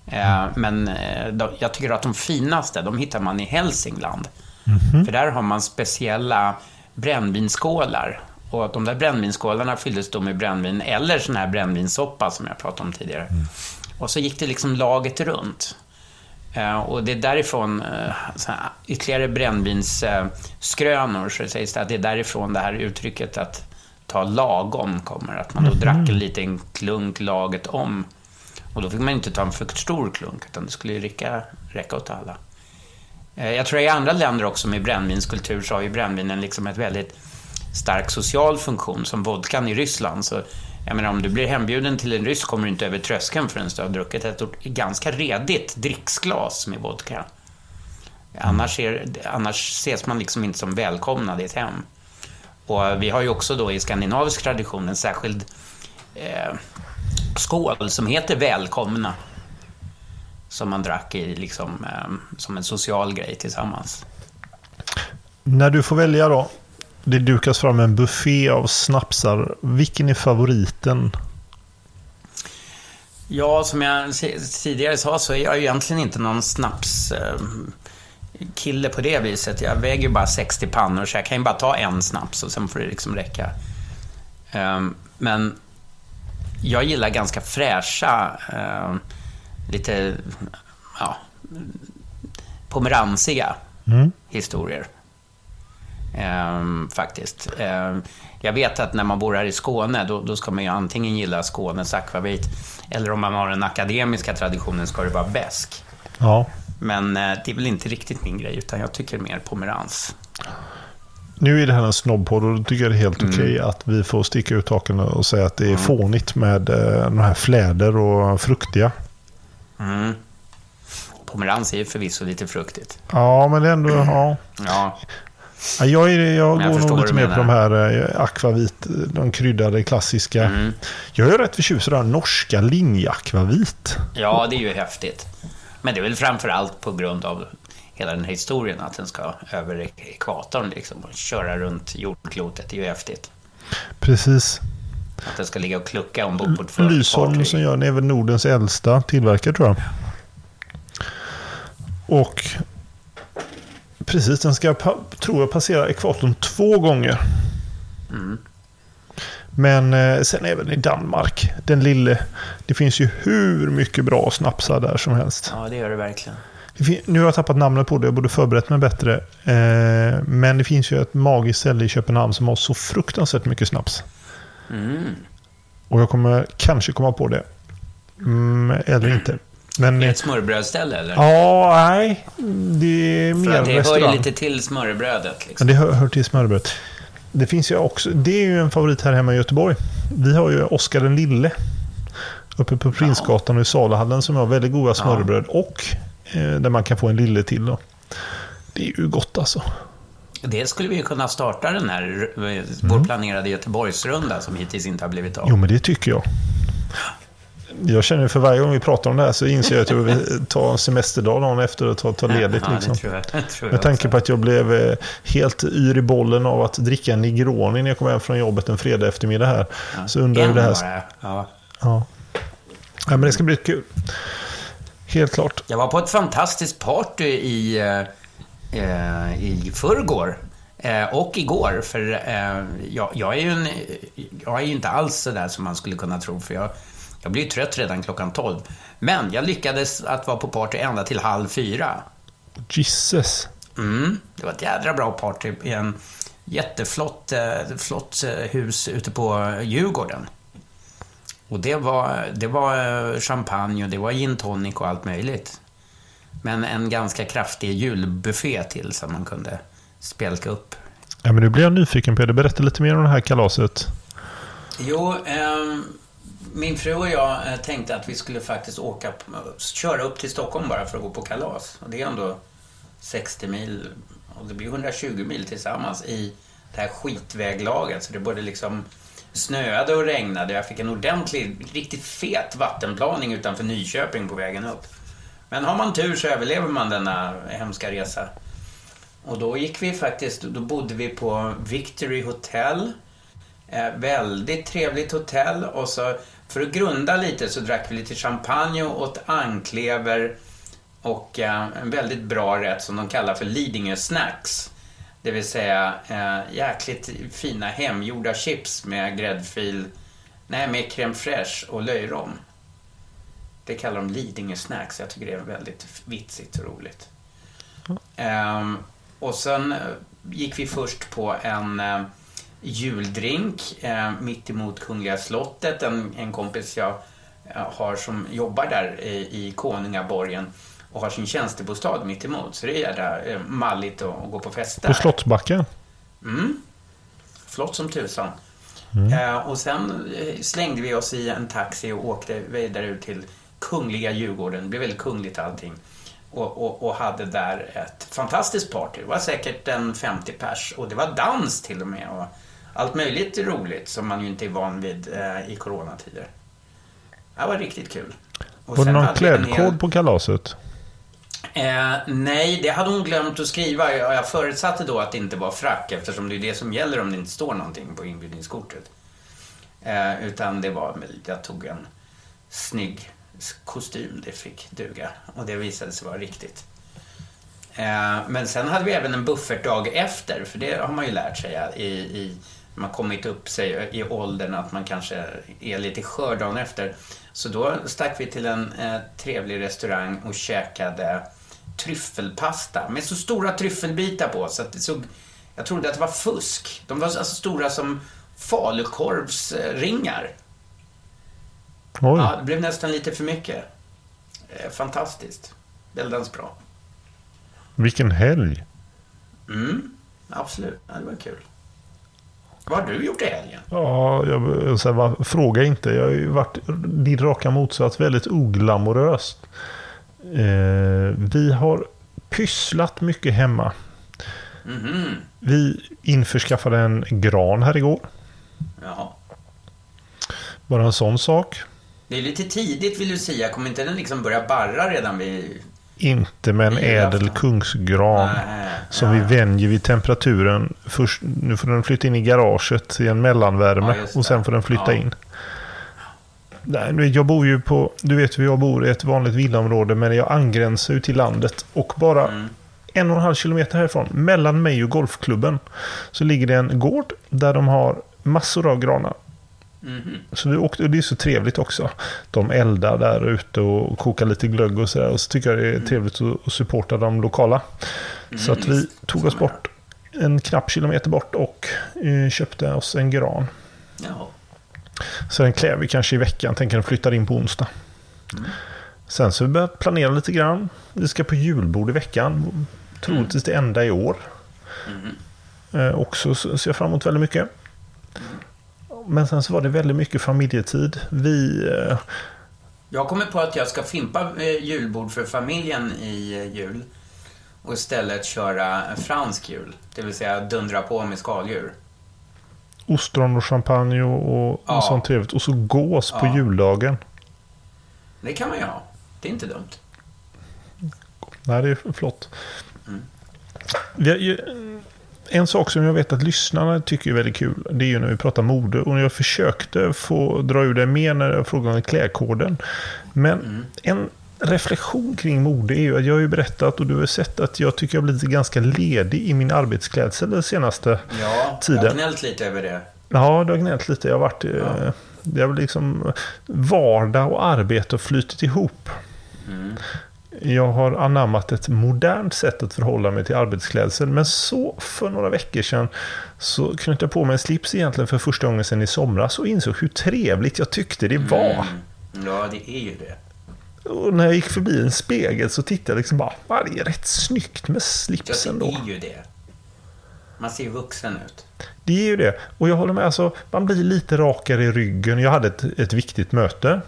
Eh, men eh, de, jag tycker att de finaste, de hittar man i Hälsingland. Mm -hmm. För där har man speciella brännvinskålar. Och de där brännvinskålarna fylldes då med brännvin eller sån här brännvinssoppa som jag pratade om tidigare. Mm. Och så gick det liksom laget runt. Uh, och det är därifrån uh, ytterligare brännvinsskrönor, så det sägs att det är därifrån det här uttrycket att ta lagom kommer. Att man då mm drack en liten klunk laget om. Och då fick man inte ta en för stor klunk, utan det skulle ju räcka, räcka åt alla. Eh, jag tror att i andra länder också med brännvinskultur så har ju brännvinen liksom ett väldigt stark social funktion, som vodkan i Ryssland. Så, jag menar, om du blir hembjuden till en ryss kommer du inte över tröskeln förrän du har druckit ett ganska redigt dricksglas med vodka. Annars, är, annars ses man liksom inte som välkomnad i ett hem. Och vi har ju också då i skandinavisk tradition en särskild eh, skål som heter välkomna som man drack i liksom, eh, som en social grej tillsammans. När du får välja då. Det dukas fram en buffé av snapsar. Vilken är favoriten? Ja, som jag tidigare sa så är jag egentligen inte någon snaps eh, kille på det viset. Jag väger bara 60 pannor så jag kan ju bara ta en snaps och sen får det liksom räcka. Um, men jag gillar ganska fräscha lite ja, pomeransiga mm. historier. Ehm, faktiskt. Ehm, jag vet att när man bor här i Skåne, då, då, ska man ju antingen gilla Skånes akvavit, eller om man har den akademiska traditionen ska det vara bäsk. Ja. Men eh, det är väl inte riktigt min grej, utan jag tycker mer pomerans. Nu är det här en snobbpodd och då tycker jag det är helt mm. okej att vi får sticka ut taken och säga att det är mm. fånigt med eh, de här fläder och fruktiga. Mm. Pomerans är ju förvisso lite fruktigt. Ja, men det är ändå... Ja. ja. Ja, jag, är, jag, jag går nog lite mer på de här eh, akvavit, de kryddade klassiska. Mm. Jag är rätt förtjust i den norska linjeakvavit. Ja, det är ju häftigt. Men det är väl framför allt på grund av hela den här historien, att den ska över ekvatorn liksom, och köra runt jordklotet. Det är ju häftigt. Precis. Att den ska ligga och klucka ombord på ett fartyg. Lysholm som gör den är väl Nordens äldsta tillverkare tror jag. Och precis, den ska, tror jag, passera ekvatorn två gånger. Mm. Men eh, sen även i Danmark, den lille. Det finns ju hur mycket bra snapsar där som helst. Ja, det gör det verkligen. Nu har jag tappat namnet på det, jag borde förberett mig bättre. Eh, men det finns ju ett magiskt ställe i Köpenhamn som har så fruktansvärt mycket snaps. Mm. Och jag kommer kanske komma på det. Mm, eller inte. Men, är ett smörbrödställe eller? Ja, nej. Det är mer För det restaurang. hör ju lite till smörbrödet. Liksom. Ja, det hör, hör till smörbrödet. Det finns ju också, det är ju en favorit här hemma i Göteborg. Vi har ju Oskar den lille. Uppe på Prinsgatan och i Salahallen som har väldigt goda smörbröd. Ja. Och eh, där man kan få en lille till då. Det är ju gott alltså. Det skulle vi ju kunna starta den här, eh, vår planerade Göteborgsrunda som hittills inte har blivit av. Jo, men det tycker jag. Jag känner för varje gång vi pratar om det här så inser jag att jag vill ta en semesterdag dagen efter och ta, ta ledigt. Ja, liksom. tror jag. Tror jag Med tanke på att jag blev eh, helt yr i bollen av att dricka en Negroni när jag kom hem från jobbet en fredag eftermärmiddag här. Så undrar hur det här... bara. Ja. Ja. ja, men det ska bli kul. Helt klart. Jag var på ett fantastiskt party i, eh, i förrgår. Eh, och igår, för eh, jag, jag är ju en, jag är ju inte alls så där som man skulle kunna tro, för jag, jag blir ju trött redan klockan 12. Men jag lyckades att vara på party ända till halv fyra. Jesus. Mm, det var ett jädra bra party i en jätteflott eh, flott eh, hus ute på Djurgården. Och det var, det var eh, champagne och det var gin tonic och allt möjligt. Men en ganska kraftig julbuffé till som man kunde spjälka upp. Ja, men nu blir jag nyfiken Peder. Berätta lite mer om det här kalaset. Jo, ehm, min fru och jag eh, tänkte att vi skulle faktiskt åka, köra upp till Stockholm bara för att gå på kalas. Och det är ändå 60 mil och det blir 120 mil tillsammans i det här skitväglaget. Så det både liksom snöade och regnade. Jag fick en ordentlig, riktigt fet vattenplaning utanför Nyköping på vägen upp. Men har man tur så överlever man denna hemska resa. Och då gick vi faktiskt, då bodde vi på Victory Hotel. Eh, väldigt trevligt hotell och så för att grunda lite så drack vi lite champagne och åt anklever och eh, en väldigt bra rätt som de kallar för Lidingö Snacks. Det vill säga eh, jäkligt fina hemgjorda chips med gräddfil, nej med crème fraîche och löjrom. Det kallar de Lidingö Snacks. Jag tycker det är väldigt vitsigt och roligt. Ehm, och sen eh, gick vi först på en eh, juldrink eh, mitt emot Kungliga slottet. En, en kompis jag har som jobbar där i, i Konungaborgen och har sin tjänstebostad mitt emot. Så det är jädra eh, malligt att, gå på fest där. På Slottsbacken. Mm. Flott som tusan. Eh, och sen slängde vi oss i en taxi och åkte vidare ut till Kungliga Djurgården. Det blev väldigt kungligt allting. Och, och, och hade där ett fantastiskt party. Det var säkert en 50 pers och det var dans till och med. Och allt möjligt roligt som man ju inte är van vid eh, i coronatider. Det var riktigt kul. Och Var det någon klädkod hel- på kalaset? Eh, nej, det hade hon glömt att skriva. Jag, jag förutsatte då att det inte var frack eftersom det är det som gäller om det inte står någonting på inbjudningskortet. Eh, utan det var, jag tog en snygg kostym, det fick duga. Och det visade sig vara riktigt. Eh, men sen hade vi även en buffertdag efter, för det har man ju lärt sig i, i när man kommit upp sig i åldern att man kanske är lite skör dagen efter. Så då stack vi till en eh, trevlig restaurang och käkade tryffelpasta med så stora tryffelbitar på så att det såg... Jag trodde att det var fusk. De var alltså stora som falukorvsringar. Oj. Ja, det blev nästan lite för mycket. Eh, fantastiskt. Väldans bra. Vilken helg. Mm, absolut. Ja, det var kul. Vad har du gjort i helgen? Ja, jag, så här, fråga inte. Jag har ju varit din raka motsats, väldigt oglamoröst. Eh, vi har pysslat mycket hemma. Mhm. Vi införskaffade en gran här igår. Jaha. Bara en sån sak. Det är lite tidigt vill du säga. Kommer inte den liksom börja barra redan vid... Inte med en ädel kungsgran. Nej, Som ja, vi vänjer vid temperaturen. Först, nu får den flytta in i garaget i en mellanvärme. Ja, och sen får den flytta Ja. in. Nej, jag bor ju på, du vet hur jag bor i ett vanligt villaområde men jag angränsar ju till landet. Och bara Mm. en och en halv kilometer härifrån, mellan mig och golfklubben, så ligger det en gård där de har massor av granar. Mhm. Så vi åkte, och det är så trevligt också. De eldar där ute och kokar lite glögg och sådär. Och så tycker jag det är trevligt att, supporta de lokala. Så att vi tog oss bort en knapp kilometer bort och eh, köpte oss en gran. Jaha. Så den klär vi kanske i veckan. Tänker den flyttar in på onsdag. Sen så vi börjat planera lite grann. Vi ska på julbord i veckan. Troligtvis det enda i år. Eh, också så ser jag fram emot väldigt mycket. Men sen så var det väldigt mycket familjetid. Vi... Eh, Jag kommer på att jag ska fimpa eh, julbord för familjen i eh, jul. och istället köra en fransk jul. Det vill säga dundra på med skaldjur. Ostron och champagne och, och Ja. sånt trevligt. Och så gås på Ja. juldagen. Det kan man ju ha. Det är inte dumt. Nej, det är flott. Vi har ju, en sak som jag vet att lyssnarna tycker är väldigt kul, det är ju när vi pratar mode. Och jag försökte få dra ur det mer när jag frågade om klädkoden. Men en reflektion kring mode är ju att jag har ju berättat och du har sett att jag tycker jag blivit ganska ledig i min arbetsklädsel den senaste Ja, jag har tiden. gnällt lite över det. Ja, det har gnällt lite. Jag har varit... eh, Det har liksom vardag och arbete har flutit ihop. Jag har anammat ett modernt sätt att förhålla mig till arbetsklädsel. Men så för några veckor sedan så knöt jag på mig en slips egentligen för första gången sedan i somras och insåg hur trevligt jag tyckte det var. Ja, det är ju det. Och när jag gick förbi en spegel så tittade jag liksom bara, "Va, det är rätt snyggt med Ja, slipsen det då. är ju det. Man ser ju vuxen ut. Det är ju det. Och jag håller med. Alltså, man blir lite rakare i ryggen. Jag hade ett, ett viktigt möte.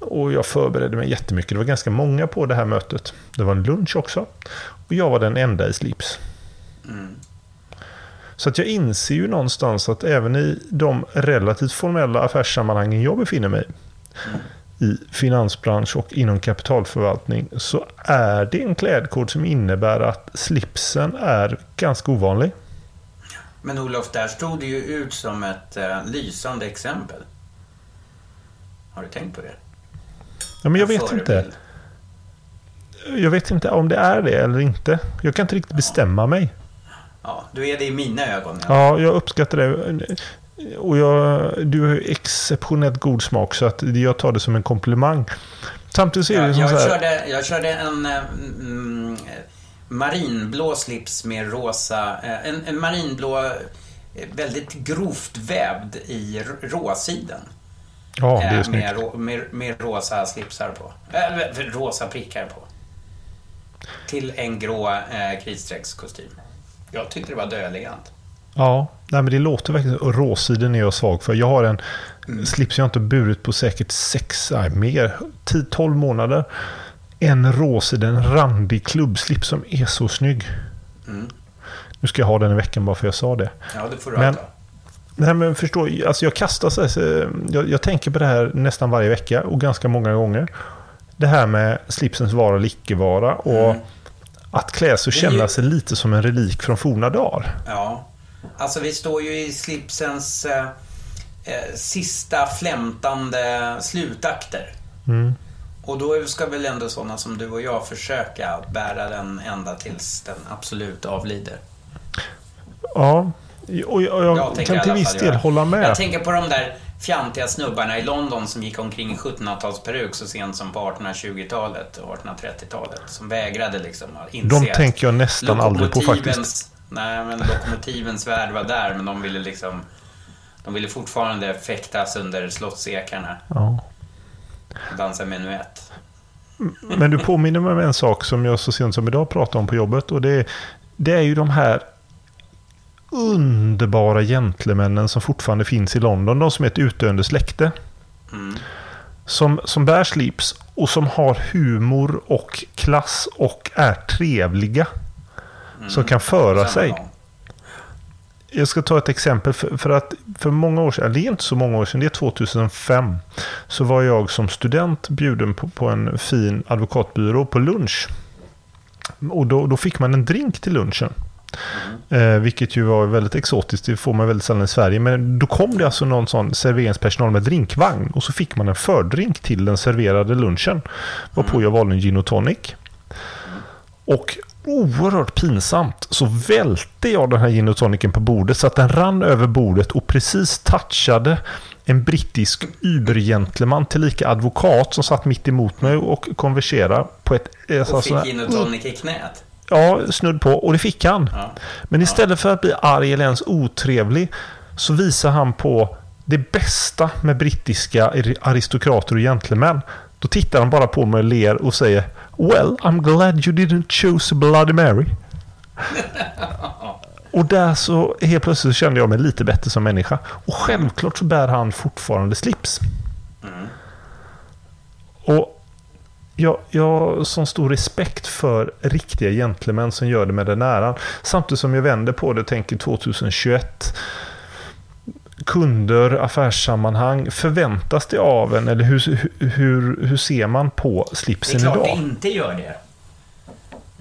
Och jag förberedde mig jättemycket. Det var ganska många på det här mötet. Det var en lunch också. Och jag var den enda i slips. Så att jag inser ju någonstans att även i de relativt formella affärssammanhangen jag befinner mig i finansbransch och inom kapitalförvaltning så är det en klädkod som innebär att slipsen är ganska ovanlig. Men Olof, där stod det ju ut som ett eh, lysande exempel. Har du tänkt på det? Ja, men jag vet inte. Jag vet inte om det är det eller inte. Jag kan inte riktigt bestämma mig. Ja, du är det i mina ögon. Ja. Ja, jag uppskattar det. Och jag, du har ju exceptionellt god smak så att jag tar det som en komplimang. Samtidigt så är det Jag, som jag, så här, körde, jag körde en eh, mm, marinblå slips med rosa... eh, En, en marinblå, eh, väldigt grovt vävd i r- råsidan. Ja, det är Eh, snyggt. med, med, med rosa slipsar på. Äh, rosa prickar på. Till en grå eh, kritstreckskostym. Jag tyckte det var döelegant. Ja, nej, men det låter verkligen och Råsiden är jag svag för. Jag har en Mm. slips jag inte burit på säkert sex, nej, mer, 10-12 månader. En råsiden randig klubbslips som är så snygg. Mm. Nu ska jag ha den i veckan bara för jag sa det. Ja, det får du Men- men... Nej men förstå, alltså jag kastar så jag, jag tänker på det här nästan varje vecka och ganska många gånger. Det här med slipsens vara eller icke-vara och Mm. att klä sig och är ju- känna sig lite som en relik från forna dagar. Ja. Alltså vi står ju i slipsens eh, eh, sista flämtande slutakter. Mm. Och då ska väl ändå sådana som du och jag försöka bära den ända tills den absolut avlider. Ja, och jag, jag Jag tänker kan till viss del göra. hålla med. Jag tänker på de där fjantiga snubbarna i London som gick omkring i 1700-talsperuk så sent som på 1820-talet och 1830-talet. Som vägrade liksom att inse De tänker jag nästan aldrig på faktiskt. Nej, men lokomotivens värld var där, men de ville liksom... De ville fortfarande fäktas under slottsekarna Ja. dansa menuett. Men du påminner mig om en sak som jag så sent som idag pratade om på jobbet. Och det, det är ju de här underbara gentlemännen som fortfarande finns i London. De som är ett utdöende släkte. Mm. Som, som bär slips och som har humor och klass och är trevliga. Som kan föra Mm. Sig. Jag ska ta ett exempel. För, för att för många år sedan, det är inte så många år sedan, det är 2005. Så var jag som student bjuden på, på en fin advokatbyrå på lunch. Och då, då fick man en drink till lunchen. Eh, vilket ju var väldigt exotiskt, det får man väldigt sällan i Sverige. Men då kom det alltså någon sån serveringspersonal med drinkvagn. Och så fick man en fördrink till den serverade lunchen. Varpå jag valde en gin och tonic. Och oerhört pinsamt så välte jag den här gin och tonicen på bordet så att den rann över bordet och precis touchade en brittisk übergentleman tillika advokat som satt mitt emot mig och konverserade på ett... eh, Och så- fick gin och tonic i knät. Ja, snudd på. Och det fick han. Ja. Men istället för att bli arg eller ens otrevlig så visar han på det bästa med brittiska aristokrater och gentlemän. Då tittar han bara på mig och ler och säger Well, I'm glad you didn't choose Bloody Mary. och där så helt plötsligt kände jag mig lite bättre som människa. Och självklart så bär han fortfarande slips. Och jag, jag har sån stor respekt för riktiga gentlemän som gör det med den äran. Samtidigt som jag vänder på det och tänker 2021. Kunder, affärssammanhang, förväntas det av en? Eller hur, hur, hur ser man på slipsen idag? Det är klart idag? det inte gör det.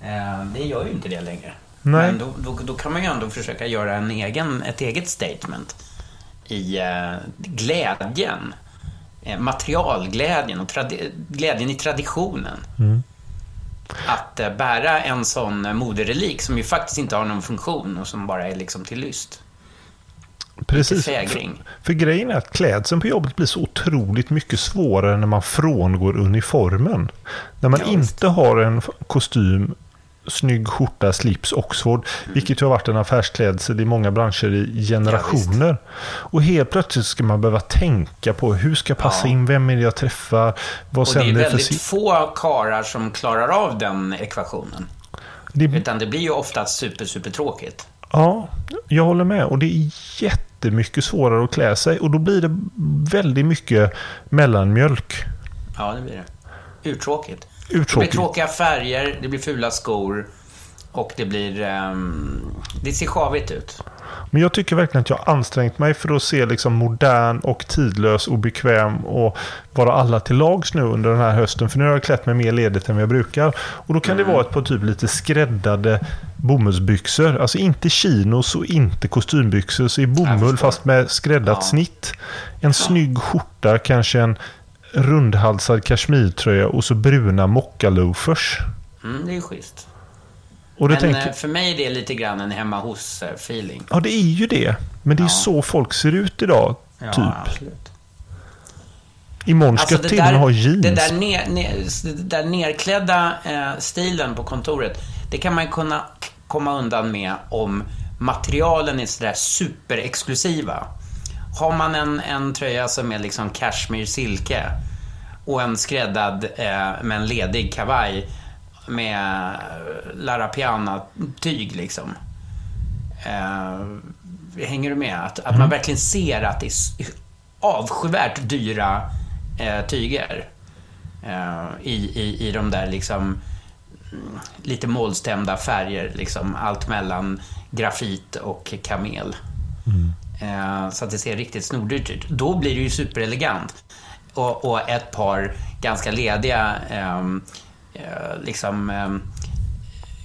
Eh, det gör ju inte det längre. Nej. Men då, då, då, kan man ju ändå försöka göra en egen, ett eget statement i eh, glädjen. Eh, materialglädjen och glädjen i traditionen. Mm. Att eh, bära en sån moderelik som ju faktiskt inte har någon funktion och som bara är liksom till lyst. Precis. För, för grejen är att klädseln på jobbet blir så otroligt mycket svårare när man frångår uniformen. När man ja, inte har en kostym snygg skjorta, slips, Oxford. Mm. Vilket ju har varit en affärsklädsel i många branscher i generationer. Ja, och helt plötsligt ska man behöva tänka på hur ska jag passa ja. in, vem är det jag träffar, vad Och det är väldigt för... få karar som klarar av den ekvationen. Det... Utan det blir ju ofta super, super tråkigt. Ja, jag håller med. Och det är jättemycket svårare att klä sig. Och då blir det väldigt mycket mellanmjölk. Ja, det blir det. Urtråkigt. Uttråkigt. Det blir tråkiga färger, det blir fula skor och det blir... Um, det ser sjavigt ut. Men jag tycker verkligen att jag har ansträngt mig för att se liksom modern och tidlös och bekväm och vara alla till lags nu under den här hösten. För nu har jag klätt mig mer ledigt än jag brukar. Och då kan mm. det vara ett par typ lite skräddade bomullsbyxor. Alltså inte chinos och inte kostymbyxor. Så i bomull fast med skräddat ja. snitt. En ja. snygg skjorta, kanske en rundhalsad kashmirtröja och så bruna mockaloafers. Mm, det är schysst. Och Men tänker... Eh, för mig är det lite grann en hemma hos-feeling. Ja, det är ju det. Men det är ja. så folk ser ut idag, ja, typ. Absolut. Imorgon ska alltså, till och med ha jeans. Det där, ner, ner, det där nerklädda eh, stilen på kontoret, det kan man kunna komma undan med om materialen är sådär superexklusiva. Har man en, en tröja som är liksom cashmere silke och en skräddad eh, med en ledig kavaj med Lara Piana-tyg liksom. Eh, hänger du med? Att, att man mm. verkligen ser att det är avskyvärt dyra eh, tyger eh, i, i, i de där liksom mm, lite målstämda färger, liksom allt mellan grafit och kamel. Mm. Eh, så att det ser riktigt snordyrt ut. Då blir det ju superelegant. Och, och ett par ganska lediga, ehm, eh, liksom eh,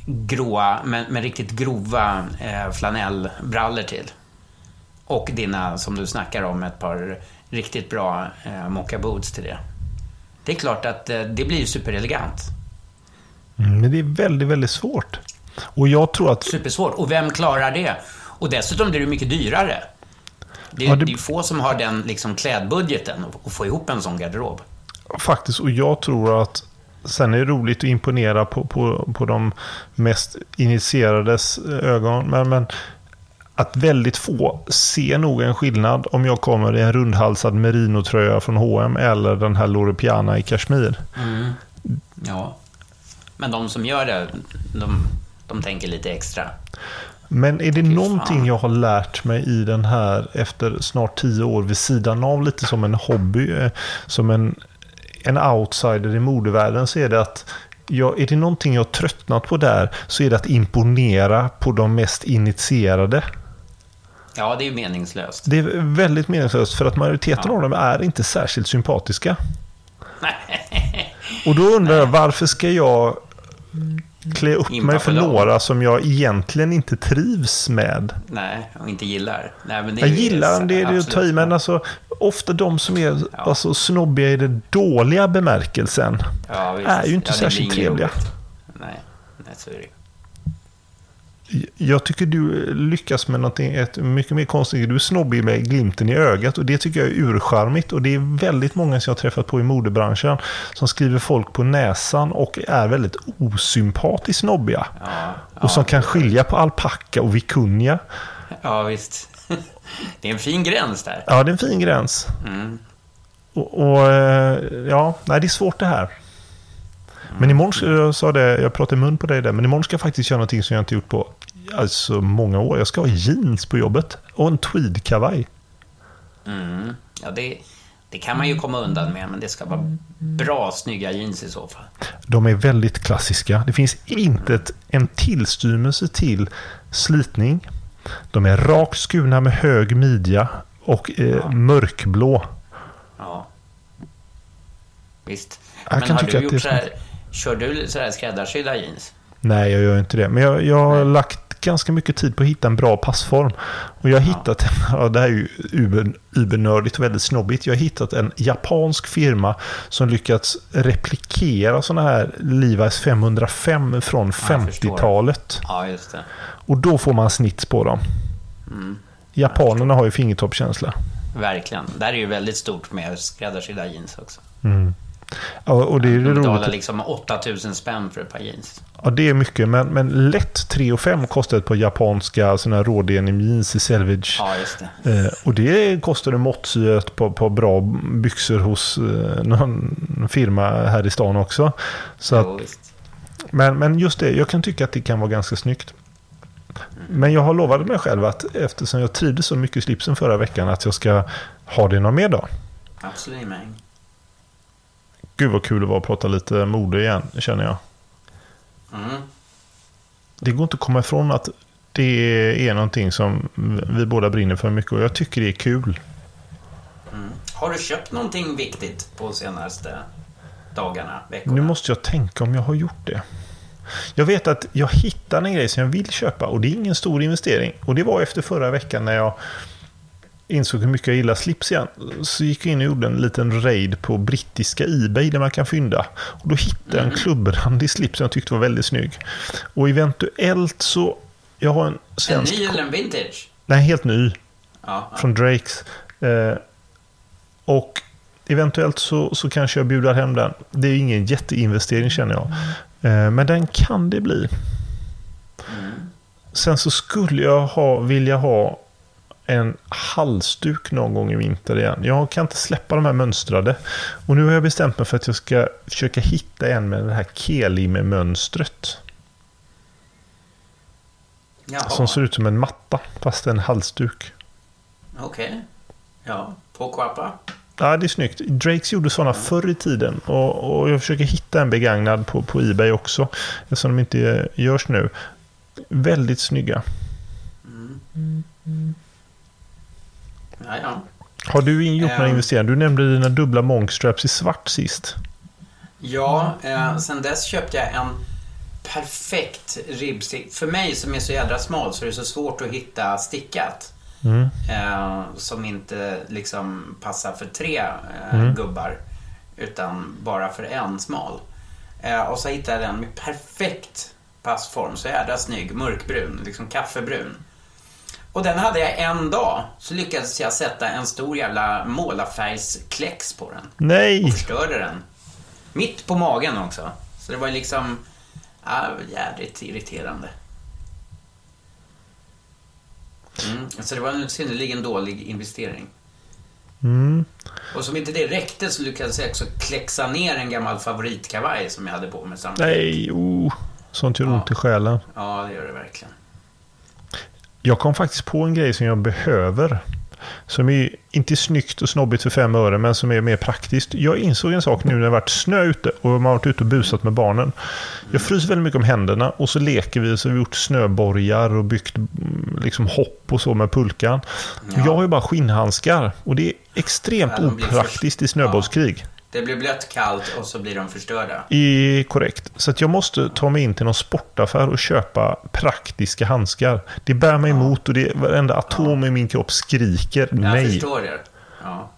gråa, men, men, riktigt grova eh, flanellbrallor till. Och dina, som du snackar om, ett par riktigt bra eh, mocka boots till det. Det är klart att eh, det blir superelegant. Mm, men det är väldigt, väldigt svårt. Och jag tror att... Supersvårt. Och vem klarar det? Och dessutom blir det mycket dyrare. Det är, ja, det... det är få som har den liksom, klädbudgeten och få ihop en sån garderob. Faktiskt, och jag tror att Sen är det roligt att imponera på, på, på de mest initierades ögon. Men, men att väldigt få ser nog en skillnad om jag kommer i en rundhalsad merinotröja från H&M eller den här Lore Piana i kashmir. Mm. Ja, men de som gör det, de, de tänker lite extra. Men är det Fy någonting fan. jag har lärt mig i den här efter snart tio år vid sidan av lite som en hobby, eh, som en, en outsider i modevärlden så är det att jag, är det någonting jag tröttnat på där så är det att imponera på de mest initierade. Ja, det är meningslöst. Det är väldigt meningslöst för att majoriteten ja. av dem är inte särskilt sympatiska. Och då undrar jag varför ska jag klä upp mig för några som jag egentligen inte trivs med. Nej, och inte gillar. Nej, men det jag gillar dem, det är det att ta i, men alltså, ofta de som är ja. alltså, snobbiga i den dåliga bemärkelsen ja, är ju inte ja, särskilt trevliga. Nej, nej, så är det jag tycker du lyckas med någonting ett mycket mer konstigt. Du är snobbig med glimten i ögat och det tycker jag är urcharmigt. Och det är väldigt många som jag har träffat på i modebranschen som skriver folk på näsan och är väldigt osympatiskt snobbiga. Ja, ja, och som kan skilja på alpacka och vikunja. Ja, visst. Det är en fin gräns där. Ja, det är en fin gräns. Mm. Och, och, eh, ja, nej, det är svårt det här. Men imorgon, jag sa det, jag pratade i mun på dig där, men imorgon ska jag faktiskt göra någonting som jag inte gjort på alltså, många år. Jag ska ha jeans på jobbet och en tweedkavaj. Mm. Ja, det, Det kan man ju komma undan med, men det ska vara bra, snygga jeans i så fall. De är väldigt klassiska. Det finns inte ett, en tillstymmelse till slitning. De är rakt skurna med hög midja och eh, mörkblå. Ja. Visst. Jag men har du gjort så här, kör du så här skräddarsydda jeans? Nej, jag gör inte det. Men jag, jag har lagt ganska mycket tid på att hitta en bra passform. Och jag har hittat, ja, det här är ju uber, ubernördigt och väldigt snobbigt. Jag har hittat en japansk firma som lyckats replikera sådana här Levi's 505 från jag förstår. 50-talet. Ja, just det. Och då får man snits på dem. Mm. Japanerna har ju fingertoppskänsla. Verkligen. Där är ju väldigt stort med skräddarsydda jeans också. Ja, och det är De betalar roligt. liksom 8000 spänn för ett par jeans. Ja, det är mycket. Men, men lätt 3 5 kostar ett par japanska sådana här rådenim jeans i Selvage. Ja, just det. Eh, och det kostar en ett par, par bra byxor hos eh, någon firma här i stan också. Så att, Jo, visst. men, men just det, jag kan tycka att det kan vara ganska snyggt. Men jag har lovat mig själv att eftersom jag trivdes så mycket i slipsen förra veckan att jag ska ha det någon mer dag. Absolut. mäng. Gud vad kul det var att prata lite mode igen, känner jag. Mm. Det går inte att komma ifrån att det är någonting som vi båda brinner för mycket och jag tycker det är kul. Har du köpt någonting viktigt på senaste dagarna, veckorna? Nu måste jag tänka om jag har gjort det. Jag vet att jag hittade en grej som jag vill köpa och det är ingen stor investering. Och det var efter förra veckan när jag insåg hur mycket jag gillar slips igen. Så gick jag in och gjorde en liten raid på brittiska Ebay där man kan fynda. Och då hittade jag en klubbrandig slips som jag tyckte var väldigt snygg. Och eventuellt så... Jag har en En svensk... ny eller en vintage? Nej, helt ny. Ja, ja. Från Drakes. Eh, och eventuellt så, så kanske jag bjuder hem den. Det är ingen jätteinvestering känner jag. Eh, men den kan det bli. Sen så skulle jag ha, vilja ha en halsduk någon gång i vinter igen. Jag kan inte släppa de här mönstrade. Och nu har jag bestämt mig för att jag ska försöka hitta en med det här kelim-mönstret. Jaha, Som ser ut som en matta, fast en halsduk. okej. Ja, på Quappa. Ja, det är snyggt. Drakes gjorde sådana förr i tiden. Och, och jag försöker hitta en begagnad på, på Ebay också. Eftersom de inte görs nu. Väldigt snygga. Ja, ja. Har du gjort några Ehm. investeringar? Du nämnde dina dubbla monkstraps i svart sist. Ja, eh, sen dess köpte jag en perfekt ribbstick. För mig som är så jädra smal så är det så svårt att hitta stickat. Eh, som inte liksom passar för tre eh, gubbar. Utan bara för en smal. Eh, och så hittade jag den med perfekt passform. Så jädra snygg, mörkbrun, liksom kaffebrun. Och den hade jag en dag. Så lyckades jag sätta en stor jävla målarfärgskläcks på den Nej! och förstörde den. Mitt på magen också. Så det var liksom ja, jävligt irriterande. Mm, så det var en synnerligen dålig investering. Mm. Och som inte det räckte så lyckades jag också kläxa ner en gammal favoritkavaj som jag hade på mig samtidigt. Nej! Oh. Sånt gör Ja. ont i själen. Ja, det gör det verkligen. Jag kom faktiskt på en grej som jag behöver. Som är inte snyggt och snobbigt för fem öre, men som är mer praktiskt. Jag insåg en sak nu när det varit snö ute och man har varit ute och busat med barnen. Jag fryser väldigt mycket om händerna och så leker vi så har vi gjort snöborgar och byggt mm, liksom hopp och så med pulkan. Ja. Jag har ju bara skinnhandskar och det är extremt Ja, opraktiskt i snöbollskrig. Det blir blött, kallt och så blir de förstörda. I, korrekt. Så jag måste ta mig in till någon sportaffär och köpa praktiska handskar. Det bär mig emot och det, varenda atom i min kropp skriker Jag nej. förstår det. Ja.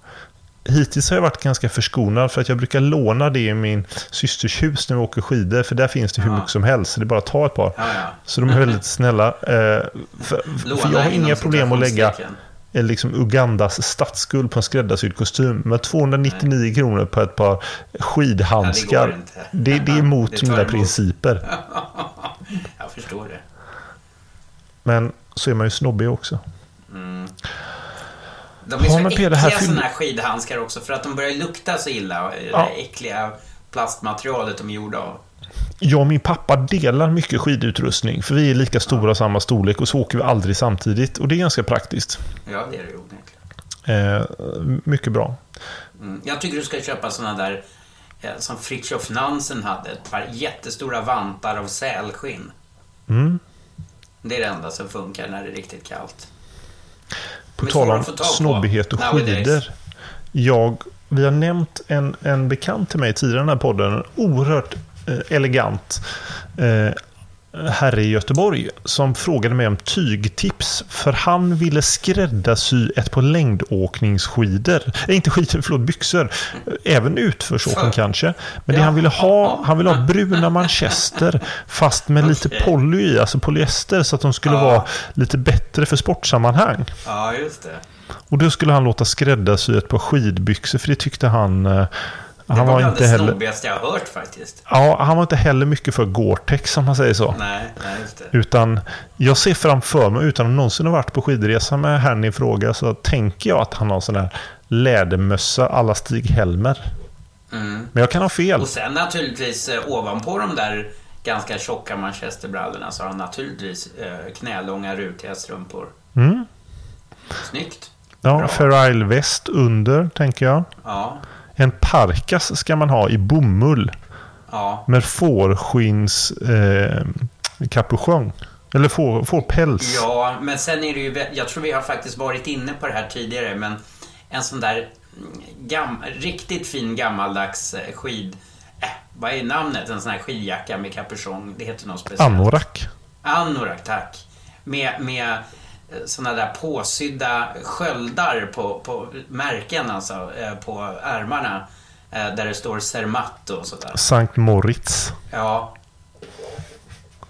Hittills har jag varit ganska förskonad för att jag brukar låna det i min systers hus när vi åker skidor. För där finns det hur Ja. mycket som helst. Så det är bara att ta ett par. Ja, ja. Så de är väldigt snälla. Eh, för, för jag har inga problem att lägga liksom Ugandas statsskuld på en skräddarsydd kostym. Men 299 kronor på ett par skidhandskar. Ja, det det, det är emot Det mina emot. principer. Jag förstår det. Men så är man ju snobbig också. De är så äckliga det här sådana här skidhandskar också för att de börjar lukta så illa. Det Ja. där äckliga plastmaterialet de är gjorda av. Jag och min pappa delar mycket skidutrustning. För vi är lika stora samma storlek och så åker vi aldrig samtidigt. Och det är ganska praktiskt. Ja, det är det ju onekligen. Eh, mycket bra. Mm. Jag tycker du ska köpa såna där eh, som Fritiof Nansen hade. Ett par jättestora vantar av sälskinn. Mm. Det är det enda som funkar när det är riktigt kallt. På tal om snobbighet och skidor. Jag, vi har nämnt en, en bekant till mig tidigare i den här podden. En oerhört elegant eh, herre i Göteborg som frågade mig om tygtips. För han ville skräddarsy ett par längdåkningsskidor. Eh, inte skidor, förlåt, byxor. Eh, Även utförsåkning För- kanske. Men det han ville ha, han ville ha bruna manchester fast med lite poly i, alltså polyester så att de skulle Ja. vara lite bättre för sportsammanhang. Ja, just det. Och då skulle han låta skräddarsy ett par skidbyxor för det tyckte han... Det Han var var, inte det heller... snobbigaste jag har hört faktiskt. Ja, han var inte heller mycket för Gore-Tex om man säger så. Nej, nej just det. Utan jag ser framför mig, utan att någonsin ha varit på skidresa med herrn i fråga, så tänker jag att han har sån där lädermössa alla Stig-Helmer. Mm. Men jag kan ha fel. Och sen naturligtvis eh, ovanpå de där ganska tjocka manchesterbrallorna så har han naturligtvis eh, knälånga rutiga strumpor. Mm. Snyggt. Ja, Bra. Ferrile-väst under, tänker jag. Ja, En parkas ska man ha i bomull ja. med fårskins eh, kapuschong. Eller får, fårpäls. Ja, men sen är det ju... Jag tror vi har faktiskt varit inne på det här tidigare, men en sån där gam, riktigt fin gammaldags eh, skid... Äh, vad är namnet? En sån här skidjacka med kapuschong. Det heter något speciellt. Anorak. Anorak, tack. Med, med såna där påsydda sköldar på, på märken alltså, eh, på ärmarna. eh, Där det står Zermatt och sådär. Sankt Moritz. Ja,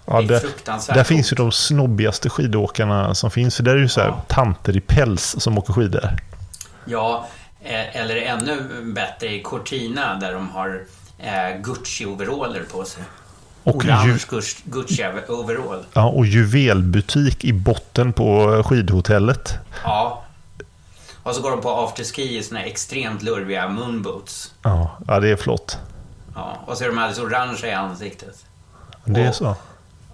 Ja, Det är där, fruktansvärt där finns ju de snobbigaste skidåkarna som finns. För där är ju så här Ja. tanter i päls som åker skidor. ja eh, eller ännu bättre i Cortina där de har eh, Gucci-overaller på sig. Och, Orange ju, Gucci- Gucci-overall. ja, och juvelbutik i botten på skidhotellet. Ja. Och så går de på afterski i såna här extremt lurviga moonboots. Ja, ja det är flott. Ja, och så är de alldeles orangea i ansiktet. Det är Och- så.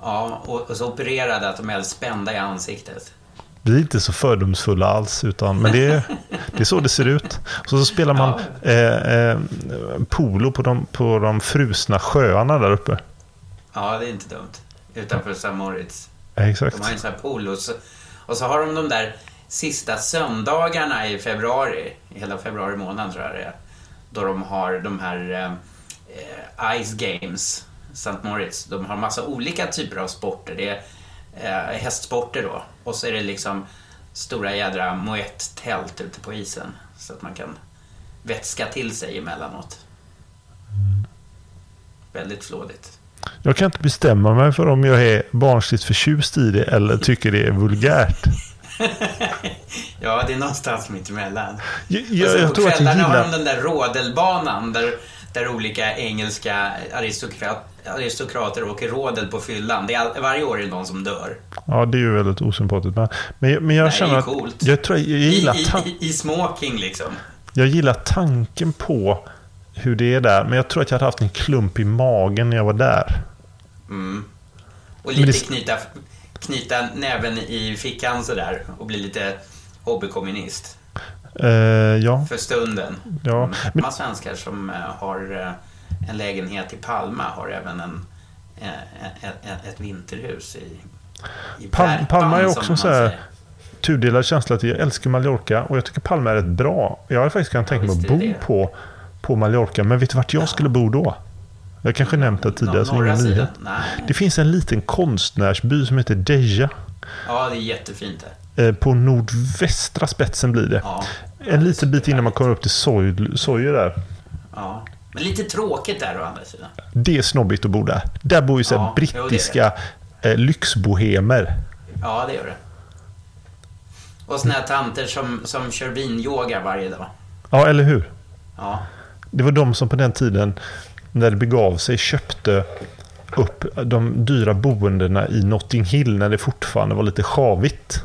Ja, och, och så opererade att de är helt spända i ansiktet. Vi är inte så fördomsfulla alls. Utan, men det är, det är så det ser ut. Så, så spelar man eh, eh, polo på de, på de frusna sjöarna där uppe. Ja, det är inte dumt. Utanför St. Moritz. Ja, exakt. De har ju en sån här pool. Och så, och så har de de där sista söndagarna i februari, hela februari månad tror jag det är, då de har de här eh, Ice Games, St. Moritz. De har massa olika typer av sporter. Det är eh, hästsporter då. Och så är det liksom stora jädra moett-tält ute på isen. Så att man kan vätska till sig emellanåt. Väldigt flådigt. Jag kan inte bestämma mig för om jag är barnsligt förtjust i det eller tycker det är vulgärt. Ja, det är någonstans mitt emellan. Jag, jag, jag tror att jag har de den där rådelbanan där, där olika engelska aristokrat, aristokrater åker rådel på fyllan. Det är all, varje år är det någon som dör. Ja, det är ju väldigt osympatiskt. Men, men, men jag Nej, känner det är att... coolt. Jag, tror, jag, gillar i, i, I smoking liksom. jag gillar tanken på hur det är där. Men jag tror att jag hade haft en klump i magen när jag var där. Mm. Och lite det- knyta, knyta näven i fickan sådär och bli lite hobbykommunist Eh, ja, för stunden. ja. Mm. Men, Många svenskar som eh, har eh, en lägenhet i Palma har även en, eh, ett, ett, ett vinterhus i, i Pal- Palma är också så här- tudelad känsla att jag älskar Mallorca och jag tycker Palma är rätt bra. Jag hade faktiskt kunnat tänka mig att bo det. på, på Mallorca. Men vet du vart jag skulle bo då? Jag kanske nämnt det tidigare som ingen sidan? nyhet. Det finns en liten konstnärsby som heter Deja. Ja, det är jättefint där. Eh, På nordvästra spetsen blir det. Ja. En liten bit innan man kommer upp till Soje där. Ja. Men lite tråkigt där å andra sidan. Det är snobbigt att bo där. Där bor ju så Ja, jo, brittiska eh, lyxbohemer. Ja, det gör det. Och såna här tanter som, som kör vinyoga varje dag. Ja, eller hur? Ja. Det var de som på den tiden, när det begav sig, köpte upp de dyra boendena i Notting Hill när det fortfarande var lite sjavigt.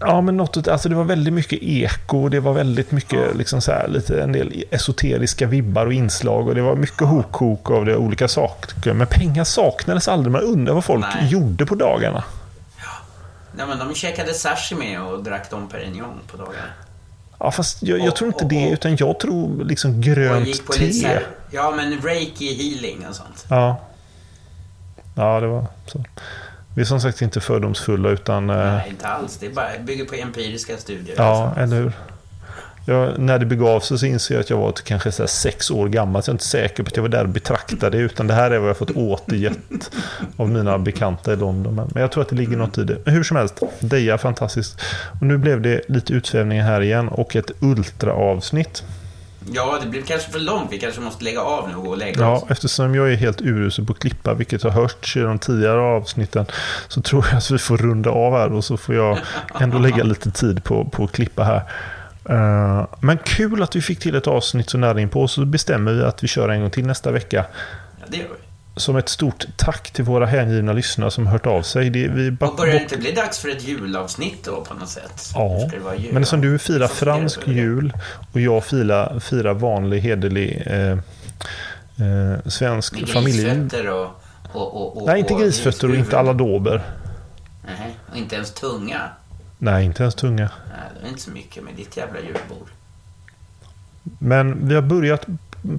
Ja, men något, alltså det var väldigt mycket eko, det var väldigt mycket, liksom så här, lite, en del esoteriska vibbar och inslag och det var mycket hok av det olika saker. Men pengar saknades aldrig, man undrar vad folk Nej. gjorde på dagarna. ja men de käkade sashimi och drack Dom Perignon på dagarna. Ja, fast jag, jag Och- tror inte och- det, utan jag tror liksom grönt gick på te. här, ja men reiki healing och sånt. Ja. Ja, det var så. Vi är som sagt inte fördomsfulla, utan... eh, Nej, inte alls. Det är bara, bygger på empiriska studier. Ja, alltså. eller hur? Jag, när det begav sig så inser jag att jag var kanske så sex år gammal. Så jag är inte säker på att jag var där och betraktade det. Utan det här är vad jag fått återgett av mina bekanta i London. Men, jag tror att det ligger något i det. Men hur som helst, Deja fantastiskt. Och nu blev det lite utsvävningar här igen och ett ultraavsnitt. Ja, det blir kanske för långt. Vi kanske måste lägga av nu och gå och lägga Ja, oss. eftersom jag är helt urusel på att klippa, vilket har hörts i de tidigare avsnitten, så tror jag att vi får runda av här och så får jag ändå lägga lite tid på, på att klippa här. Eh, men kul att vi fick till ett avsnitt så nära in på så bestämmer vi att vi kör en gång till nästa vecka. Ja, det gör vi. Som ett stort tack till våra hängivna lyssnare som hört av sig. Det, vi Och börjar det inte bli dags för ett julavsnitt då på något sätt? Ja, men som du firar fransk jul och jag firar, firar vanlig hederlig eh, eh, svensk Med familjejul. grisfötter och, och, och, och... Nej, inte grisfötter och inte alla dober. Nej, och inte ens tunga. Nej, inte ens tunga. Nej, det är inte så mycket med ditt jävla julbord. Men vi har börjat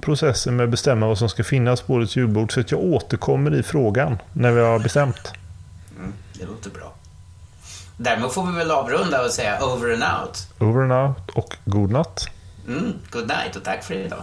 processen med att bestämma vad som ska finnas på årets julbord. Så att jag återkommer i frågan när vi har bestämt. Mm, det låter bra. Därmed får vi väl avrunda och säga over and out. Over and out och god natt. Mm, good night och tack för idag.